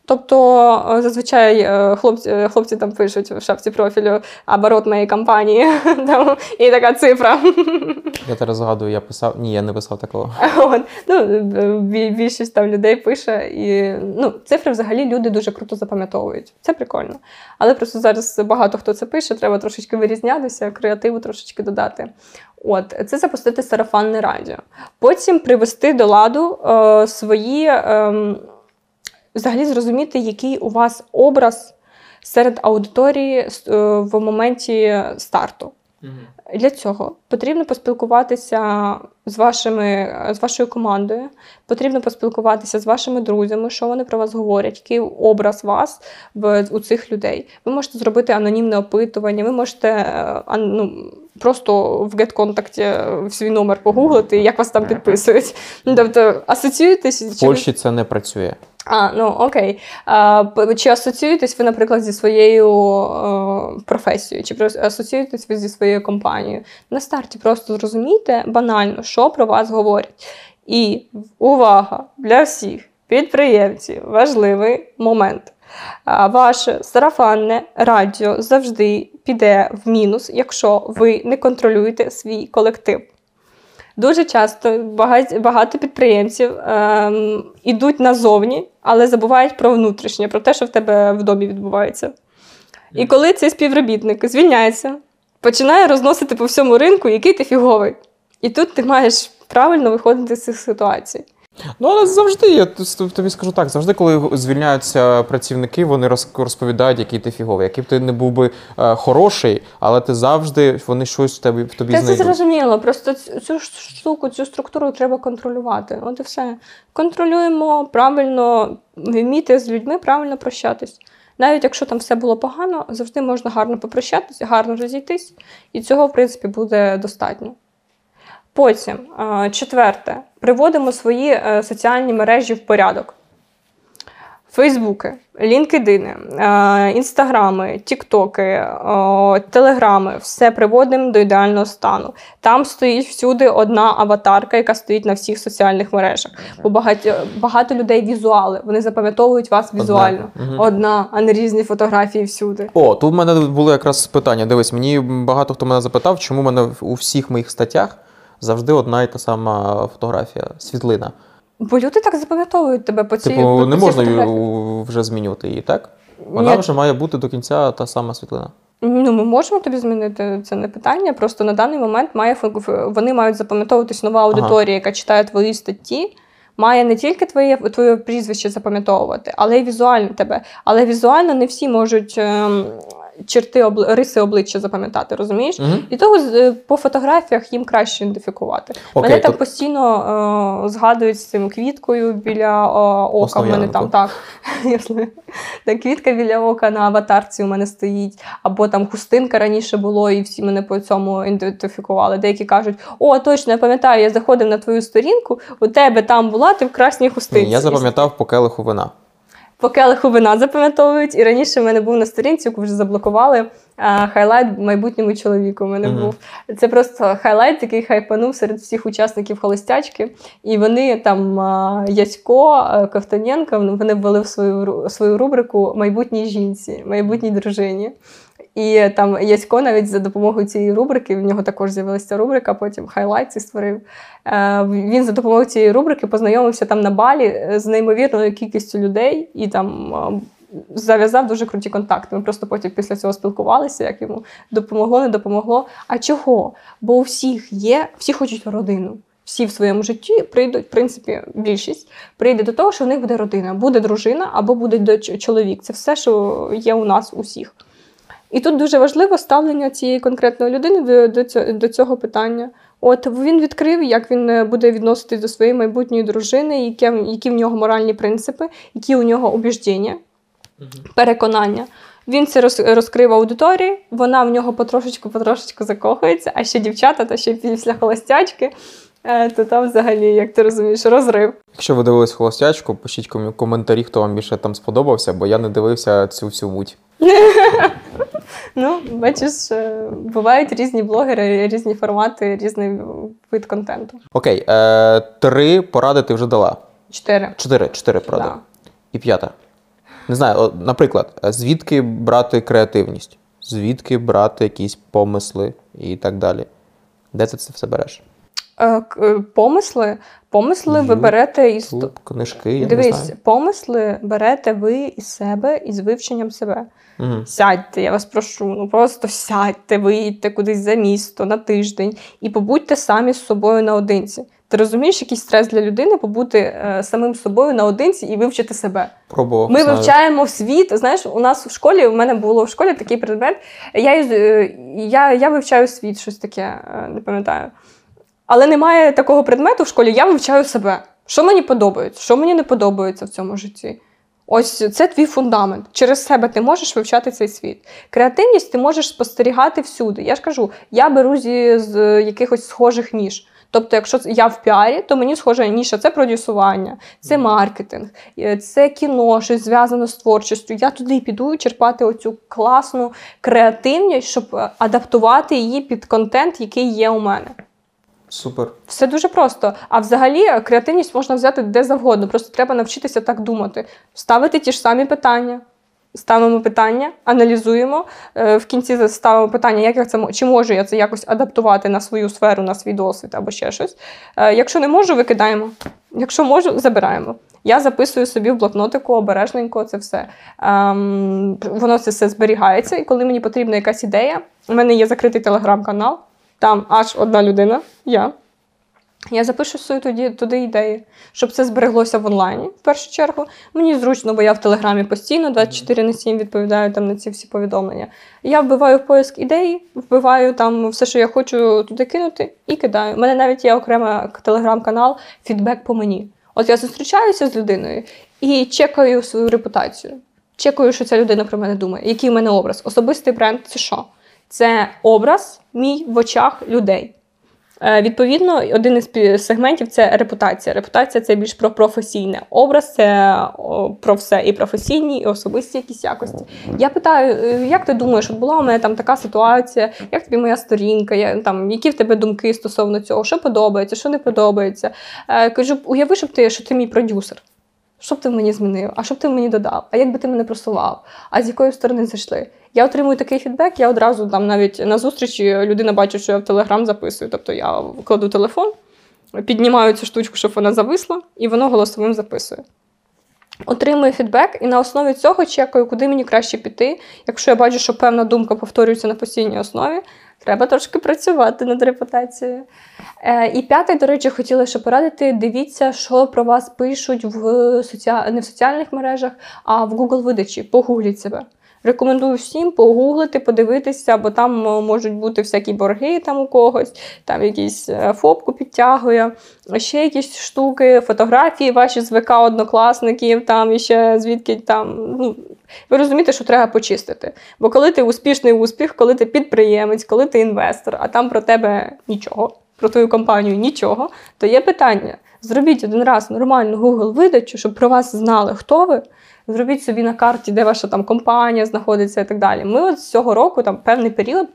Тобто, е, зазвичай е, хлопці, е, хлопці там пишуть в шапці профілю оборот моєї компанії, там, і така цифра. Я зараз згадую, я писав. Ні, я не писав такого. От. Ну, більшість там людей пише. І, ну, цифри взагалі люди дуже круто запам'ятовують. Це прикольно. Але просто зараз багато хто це пише, треба трошечки вирізнятися, креативу трошечки додати. От, це запустити сарафанне радіо. Потім привести до ладу е, свої, е, взагалі зрозуміти, який у вас образ серед аудиторії е, в моменті старту. Для цього потрібно поспілкуватися з, вашими, з вашою командою, потрібно поспілкуватися з вашими друзями, що вони про вас говорять, який образ вас в, у цих людей. Ви можете зробити анонімне опитування, ви можете е, ну, просто в GetContact свій номер погуглити, як вас там підписують. Тобто, асоціюєтесь В Польщі це не працює. А, ну окей. А, чи асоціюєтесь ви, наприклад, зі своєю е, професією, чи асоціюєтесь ви зі своєю компанією? На старті просто зрозумійте банально, що про вас говорять. І увага для всіх підприємців, важливий момент. Ваше сарафанне радіо завжди піде в мінус, якщо ви не контролюєте свій колектив. Дуже часто багато підприємців ем, ідуть назовні, але забувають про внутрішнє, про те, що в тебе в домі відбувається. І коли цей співробітник звільняється, починає розносити по всьому ринку, який ти фіговий. І тут ти маєш правильно виходити з цих ситуацій. Ну, але завжди, я тобі скажу так, завжди, коли звільняються працівники, вони роз- розповідають, який ти фіговий, який б ти не був би е, хороший, але ти завжди вони щось в тебе в тобі Та це зрозуміло. Просто цю штуку, цю структуру треба контролювати. От і все. Контролюємо правильно, вміти з людьми правильно прощатись. Навіть якщо там все було погано, завжди можна гарно попрощатися, гарно розійтись, і цього, в принципі, буде достатньо. Потім, е, четверте, приводимо свої е, соціальні мережі в порядок. Фейсбуки, лінкедини, е, інстаграми, тіктоки, телеграми все приводимо до ідеального стану. Там стоїть всюди одна аватарка, яка стоїть на всіх соціальних мережах. Бо багато, багато людей візуали, вони запам'ятовують вас візуально. Одна, а не різні фотографії всюди. О, тут в мене було якраз питання. Дивись, мені багато хто мене запитав, чому в мене у всіх моїх статтях завжди одна і та сама фотографія, світлина. Бо люди так запам'ятовують тебе по цій Типу, по не цій можна фотографії. вже змінювати її, так? Вона Ні. вже має бути до кінця та сама світлина. Ну, ми можемо тобі змінити це не питання. Просто на даний момент має вони мають запам'ятовуватись нова аудиторія, яка читає твої статті. Має не тільки твоє твоє прізвище запам'ятовувати, але й візуально тебе. Але візуально не всі можуть ем, черти риси обличчя запам'ятати, розумієш? Угу. І того е, по фотографіях їм краще ідентифікувати. Окей, мене там постійно е, згадують з цим квіткою біля е, ока. В мене там так. Я. Так, квітка біля ока на аватарці у мене стоїть. Або там хустинка раніше було, і всі мене по цьому ідентифікували. Деякі кажуть: о, точно, я пам'ятаю, я заходив на твою сторінку, у тебе там була, ти в красній хустинці. Я запам'ятав по келиху вина. По келиху вина запам'ятовують. І раніше в мене був на сторінці, яку вже заблокували. Highlight майбутньому чоловіку у мене uh-huh. був. Це просто highlight, який хайпанув серед всіх учасників холостячки. І вони там Ясько, Ковтоненко, вони ввели в свою свою рубрику майбутній жінці, майбутній дружині. І там Ясько навіть за допомогою цієї рубрики, в нього також з'явилася рубрика, потім хайлайт створив. Е, він за допомогою цієї рубрики познайомився там на балі е, з неймовірною кількістю людей і там. Зав'язав дуже круті контакти. Ми просто потім після цього спілкувалися, як йому допомогло, не допомогло. А чого? Бо у всіх є, всі хочуть родину. Всі в своєму житті прийдуть, в принципі, більшість прийде до того, що в них буде родина, буде дружина або буде чоловік. Це все, що є у нас усіх. І тут дуже важливо ставлення цієї конкретної людини до до, цього, до цього питання. От він відкрив, як він е, буде відноситись до своєї майбутньої дружини, які, які в нього моральні принципи, які у нього убіждення, переконання. Він це розкрив аудиторії, вона в нього потрошечку-потрошечку закохується, а ще дівчата, та ще після холостячки. Е, то там взагалі, як ти розумієш, розрив. Якщо ви дивились холостячку, пишіть коментарі, хто вам більше там сподобався, бо я не дивився цю всю муть. Ну, бачиш, е, бувають різні блогери, різні формати, різний вид контенту. Окей, е, три поради ти вже дала. Чотири. Чотири чотири поради. Да. І п'ята. Не знаю, наприклад, звідки брати креативність, звідки брати якісь помисли і так далі. Де ти це все береш? Е, е, помисли помисли ви берете із книжки. я Дивись, не знаю. помисли берете ви із себе із вивченням себе. Угу. Сядьте, я вас прошу, ну просто сядьте, виїдьте кудись за місто на тиждень і побудьте самі з собою наодинці. Ти розумієш, який стрес для людини побути е, самим собою наодинці і вивчити себе. Пробував. Ми знаю. вивчаємо світ. Знаєш, у нас в школі у мене було в школі такий предмет. Я е, я, я вивчаю світ, щось таке, не пам'ятаю. Але немає такого предмету в школі, я вивчаю себе. Що мені подобається, що мені не подобається в цьому житті. Ось це твій фундамент. Через себе ти можеш вивчати цей світ. Креативність ти можеш спостерігати всюди. Я ж кажу, я беру зі з якихось схожих ніж. Тобто, якщо я в піарі, то мені схожа ніша це продюсування, це маркетинг, е, це кіно, щось зв'язане з творчістю. Я туди піду черпати оцю класну креативність, щоб е, адаптувати її під контент, який є у мене. Супер. Все дуже просто. А взагалі креативність можна взяти де завгодно. Просто треба навчитися так думати, ставити ті ж самі питання. Ставимо питання, аналізуємо. Е, в кінці ставимо питання, як я це чи можу я це якось адаптувати на свою сферу, на свій досвід або ще щось. Е, якщо не можу, викидаємо. Якщо можу, забираємо. Я записую собі в блокнотику обережненько це все. Ем, Воно це все зберігається, і коли мені потрібна якась ідея, у мене є закритий телеграм-канал. Там аж одна людина, я. Я запишу свої туди, туди ідеї, щоб це збереглося в онлайні в першу чергу. Мені зручно, бо я в Телеграмі постійно 24 на 7 відповідаю там на ці всі повідомлення. Я вбиваю поиск ідеї, вбиваю там все, що я хочу туди кинути, і кидаю. У мене навіть є окремий телеграм-канал Фідбек по мені. От я зустрічаюся з людиною і чекаю свою репутацію. Чекаю, що ця людина про мене думає, який в мене образ. Особистий бренд це що? Це образ мій в очах людей. Е, відповідно, один із сегментів це репутація. Репутація це більш про професійне. Образ це про все і професійні, і особисті якісь якості. Я питаю, е, як ти думаєш, от була у мене там така ситуація, як тобі моя сторінка, я, там, які в тебе думки стосовно цього, що подобається, що не подобається. Е, кажу, уяви, щоб ти, що ти мій продюсер. Що б ти мені змінив? А що б ти мені додав? А як би ти мене просував? А з якої сторони зайшли? Я отримую такий фідбек, я одразу там навіть на зустрічі людина бачить, що я в Телеграм записую. Тобто я кладу телефон, піднімаю цю штучку, щоб вона зависла, і воно голосовим записує. Отримую фідбек, і на основі цього чекаю, куди мені краще піти. Якщо я бачу, що певна думка повторюється на постійній основі, треба трошки працювати над репутацією. Е, І п'яте, до речі, хотіла ще порадити: дивіться, що про вас пишуть в соці... не в соціальних мережах, а в Google видачі. Погугліть себе. Рекомендую всім погуглити, подивитися, бо там е, можуть бути всякі борги там у когось, там якісь е, фобку підтягує, ще якісь штуки, фотографії ваші з ВК однокласників, там і ще звідки там. ну, Ви розумієте, що треба почистити. Бо коли ти успішний успіх, коли ти підприємець, коли ти інвестор, а там про тебе нічого, про твою компанію нічого, то є питання. Зробіть один раз нормальну Google видачу, щоб про вас знали, хто ви. Зробіть собі на карті, де ваша там компанія знаходиться і так далі. Ми от з цього року, там певний період,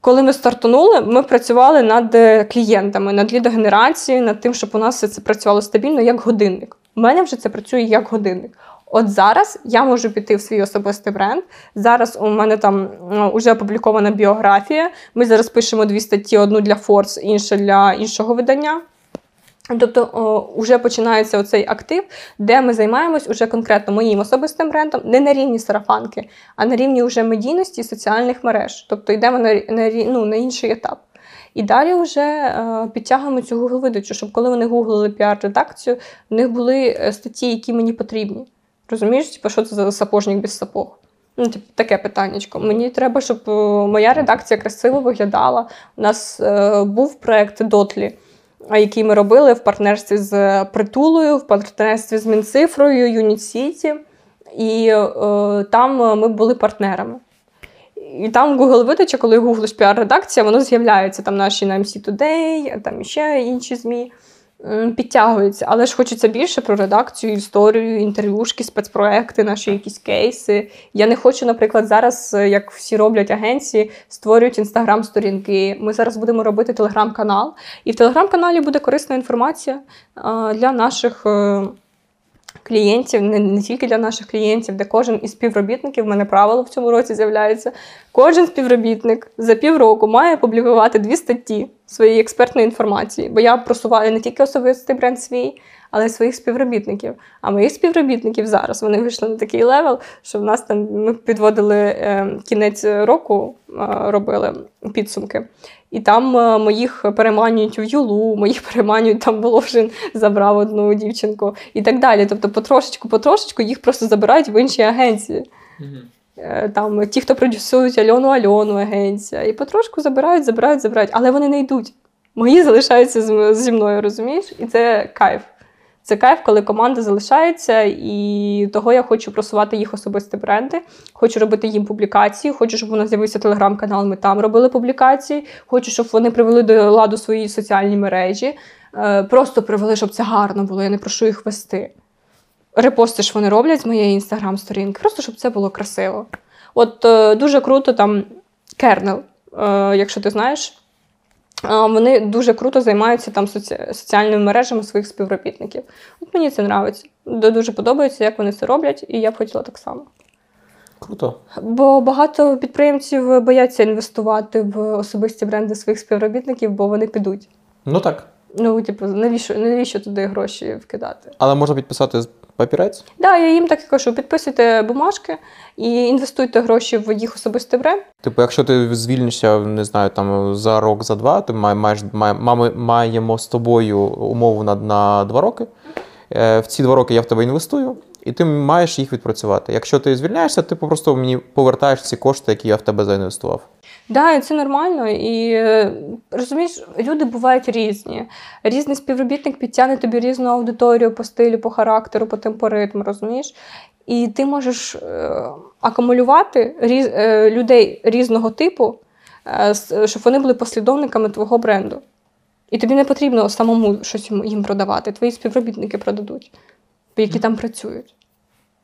коли ми стартанули, ми працювали над е, клієнтами, над лідогенерацією, над тим, щоб у нас все це працювало стабільно, як годинник. У мене вже це працює як годинник. От зараз я можу піти в свій особистий бренд. Зараз у мене там вже ну, опублікована біографія. Ми зараз пишемо дві статті: одну для Forbes, іншу для іншого видання. Тобто вже починається оцей актив, де ми займаємось уже конкретно моїм особистим брендом, не на рівні сарафанки, а на рівні вже медійності соціальних мереж. Тобто йдемо на на, ну, на інший етап. І далі вже е, підтягуємо цю Google видачу, щоб коли вони гуглили піар-редакцію, в них були е, статті, які мені потрібні. Розумієш, типу, що це за сапожник без сапог? Ну, типу, таке питаннячко. Мені треба, щоб е, моя редакція красиво виглядала. У нас е, був проект Дотлі який ми робили в партнерстві з притулою, в партнерстві з Мінцифрою, Юніт І е, там ми були партнерами. І там Google видача, коли гуглиш піар-редакція, воно з'являється там наші на MC Today, там ще інші ЗМІ підтягується. Але ж хочеться більше про редакцію, історію, інтерв'юшки, спецпроекти, наші якісь кейси. Я не хочу, наприклад, зараз, е, як всі роблять агенції, створюють інстаграм-сторінки. Ми зараз будемо робити телеграм-канал, і в телеграм-каналі буде корисна інформація для наших. Е, клієнтів, не, не тільки для наших клієнтів, де кожен із співробітників, в мене правило в цьому році з'являється. Кожен співробітник за півроку має публікувати дві статті своєї експертної інформації, бо я просуваю не тільки особистий бренд свій, але й своїх співробітників. А моїх співробітників зараз вони вийшли на такий level, що в нас там ми підводили е, кінець року, е, робили підсумки. І там е, моїх переманюють в Юлу, моїх переманюють там Волошин забрав одну дівчинку і так далі. Тобто, потрошечку-потрошечку їх просто забирають в інші агенції. Mm-hmm. Там Ті, хто продюсують Альону Альону агенція. І потрошку забирають, забирають, забирають, але вони не йдуть. Мої залишаються зі мною, розумієш? І це кайф. Це кайф, коли команда залишається, і того я хочу просувати їх особисті бренди. Хочу робити їм публікації. Хочу, щоб у нас з'явився телеграм-канал. Ми там робили публікації. Хочу, щоб вони привели до ладу свої соціальні мережі. Е, просто привели, щоб це гарно було. Я не прошу їх вести. Репости ж вони роблять з моєї інстаграм-сторінки, просто щоб це було красиво. От е, дуже круто там кернел, е, якщо ти знаєш. Вони дуже круто займаються там соці... соціальними мережами своїх співробітників. От Мені це подобається. Дуже подобається, як вони це роблять, і я б хотіла так само. Круто. Бо багато підприємців бояться інвестувати в особисті бренди своїх співробітників, бо вони підуть. Ну так. Ну, типу, навіщо навіщо туди гроші вкидати? Але можна підписати папірець? Да, я їм так і кажу: підписуйте бумажки і інвестуйте гроші в їх особистий бренд. Типу, якщо ти звільнишся, не знаю, там за рок, за два, то маєш ми маємо з тобою умову на, на два роки. Е, в ці два роки я в тебе інвестую. І ти маєш їх відпрацювати. Якщо ти звільняєшся, ти просто мені повертаєш ці кошти, які я в тебе заінвестував. Да, і це нормально. І е, розумієш, люди бувають різні. Різний співробітник підтягне тобі різну аудиторію по стилю, по характеру, по темпоритму, розумієш? І ти можеш е, акумулювати різ, е, людей різного типу, щоб вони були послідовниками твого бренду. І тобі не потрібно самому щось їм продавати. Твої співробітники продадуть, які там працюють.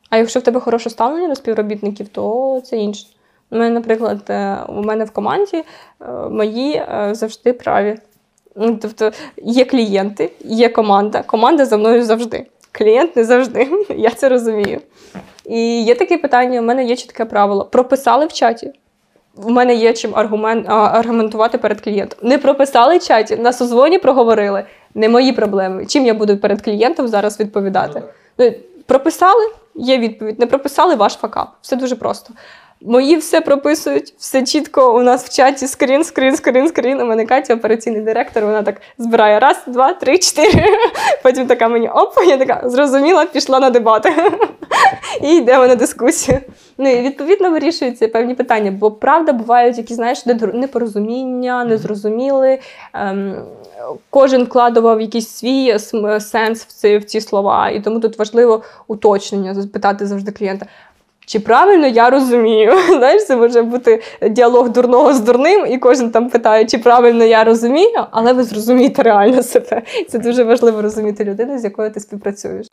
А якщо в тебе хороше ставлення до співробітників, то це інше. У мене, наприклад, е, у мене в команді е, мої е, завжди праві. Ну, тобто є клієнти, є команда. Команда за мною завжди. Клієнт не завжди. Я це розумію. І є таке питання: у мене є чітке правило. Прописали в чаті. У мене є чим аргумент, аргументувати перед клієнтом. Не прописали в чаті, на созвоні проговорили. Не мої проблеми. Чим я буду перед клієнтом зараз відповідати? Ну, прописали, є відповідь. Не прописали ваш факап. Все дуже просто. Мої все прописують, все чітко у нас в чаті скрін, скрін, скрін, скрін. У мене Катя, операційний директор, вона так збирає раз, два, три, чотири. Потім така мені оп, я така зрозуміла, пішла на дебати. І йдемо на дискусію. Ну і відповідно вирішуються певні питання, бо правда бувають якісь, знаєш, непорозуміння, незрозуміли. Ем, Кожен вкладував якийсь свій сенс в ці в ці слова, і тому тут важливо уточнення, запитати завжди клієнта чи правильно я розумію. Знаєш, це може бути діалог дурного з дурним, і кожен там питає, чи правильно я розумію, але ви зрозумієте реально себе. Це дуже важливо розуміти людину, з якою ти співпрацюєш.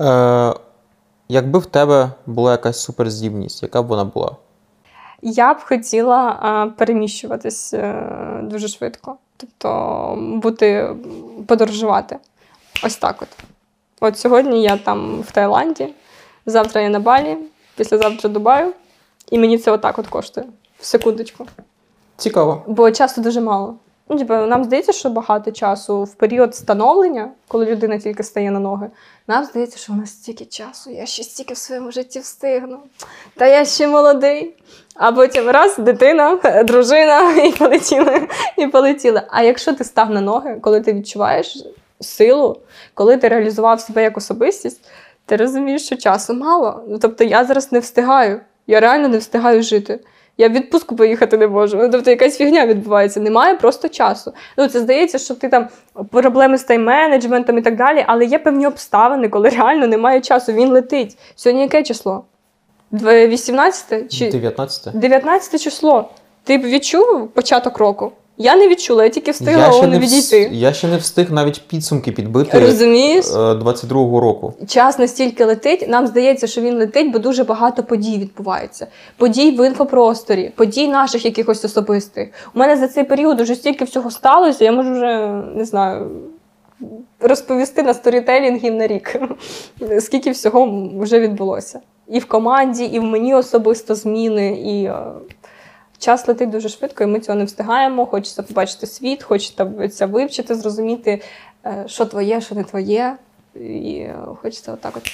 Е, якби в тебе була якась суперздібність, яка б вона була? Я б хотіла а, переміщуватись е, дуже швидко, тобто бути подорожувати. Ось так от. От сьогодні я там в Таїланді, завтра я на Балі, післязавтра Дубаю, і мені це отак от коштує. В секундочку. Цікаво. Бо часу дуже мало. Ну, типу, нам здається, що багато часу в період становлення, коли людина тільки стає на ноги. Нам здається, що у нас стільки часу, я ще стільки в своєму житті встигну. Та я ще молодий. А потім раз, дитина, дружина, і полетіли. І полетіли. А якщо ти став на ноги, коли ти відчуваєш силу, коли ти реалізував себе як особистість, ти розумієш, що часу мало. Ну, тобто я зараз не встигаю. Я реально не встигаю жити. Я в відпустку поїхати не можу. Ну, тобто якась фігня відбувається. Немає просто часу. Ну, це здається, що ти там проблеми з тайм-менеджментом і так далі, але є певні обставини, коли реально немає часу. Він летить. Сьогодні яке число? Дв- 18 чи 19? 19 число. Ти б відчув початок року? Я не відчула, я тільки встигла я, ще не відійти. я ще не встиг навіть підсумки підбити Розумієш? е, 22-го року. Час настільки летить, нам здається, що він летить, бо дуже багато подій відбувається. Подій в інфопросторі, подій наших якихось особистих. У мене за цей період уже стільки всього сталося, я можу вже не знаю. Розповісти на сторітелінгів на рік, скільки всього вже відбулося. І в команді, і в мені особисто зміни. І е, час летить дуже швидко, і ми цього не встигаємо. Хочеться побачити світ, хочеться вивчити, зрозуміти, е, що твоє, що не твоє. І е, хочеться отак от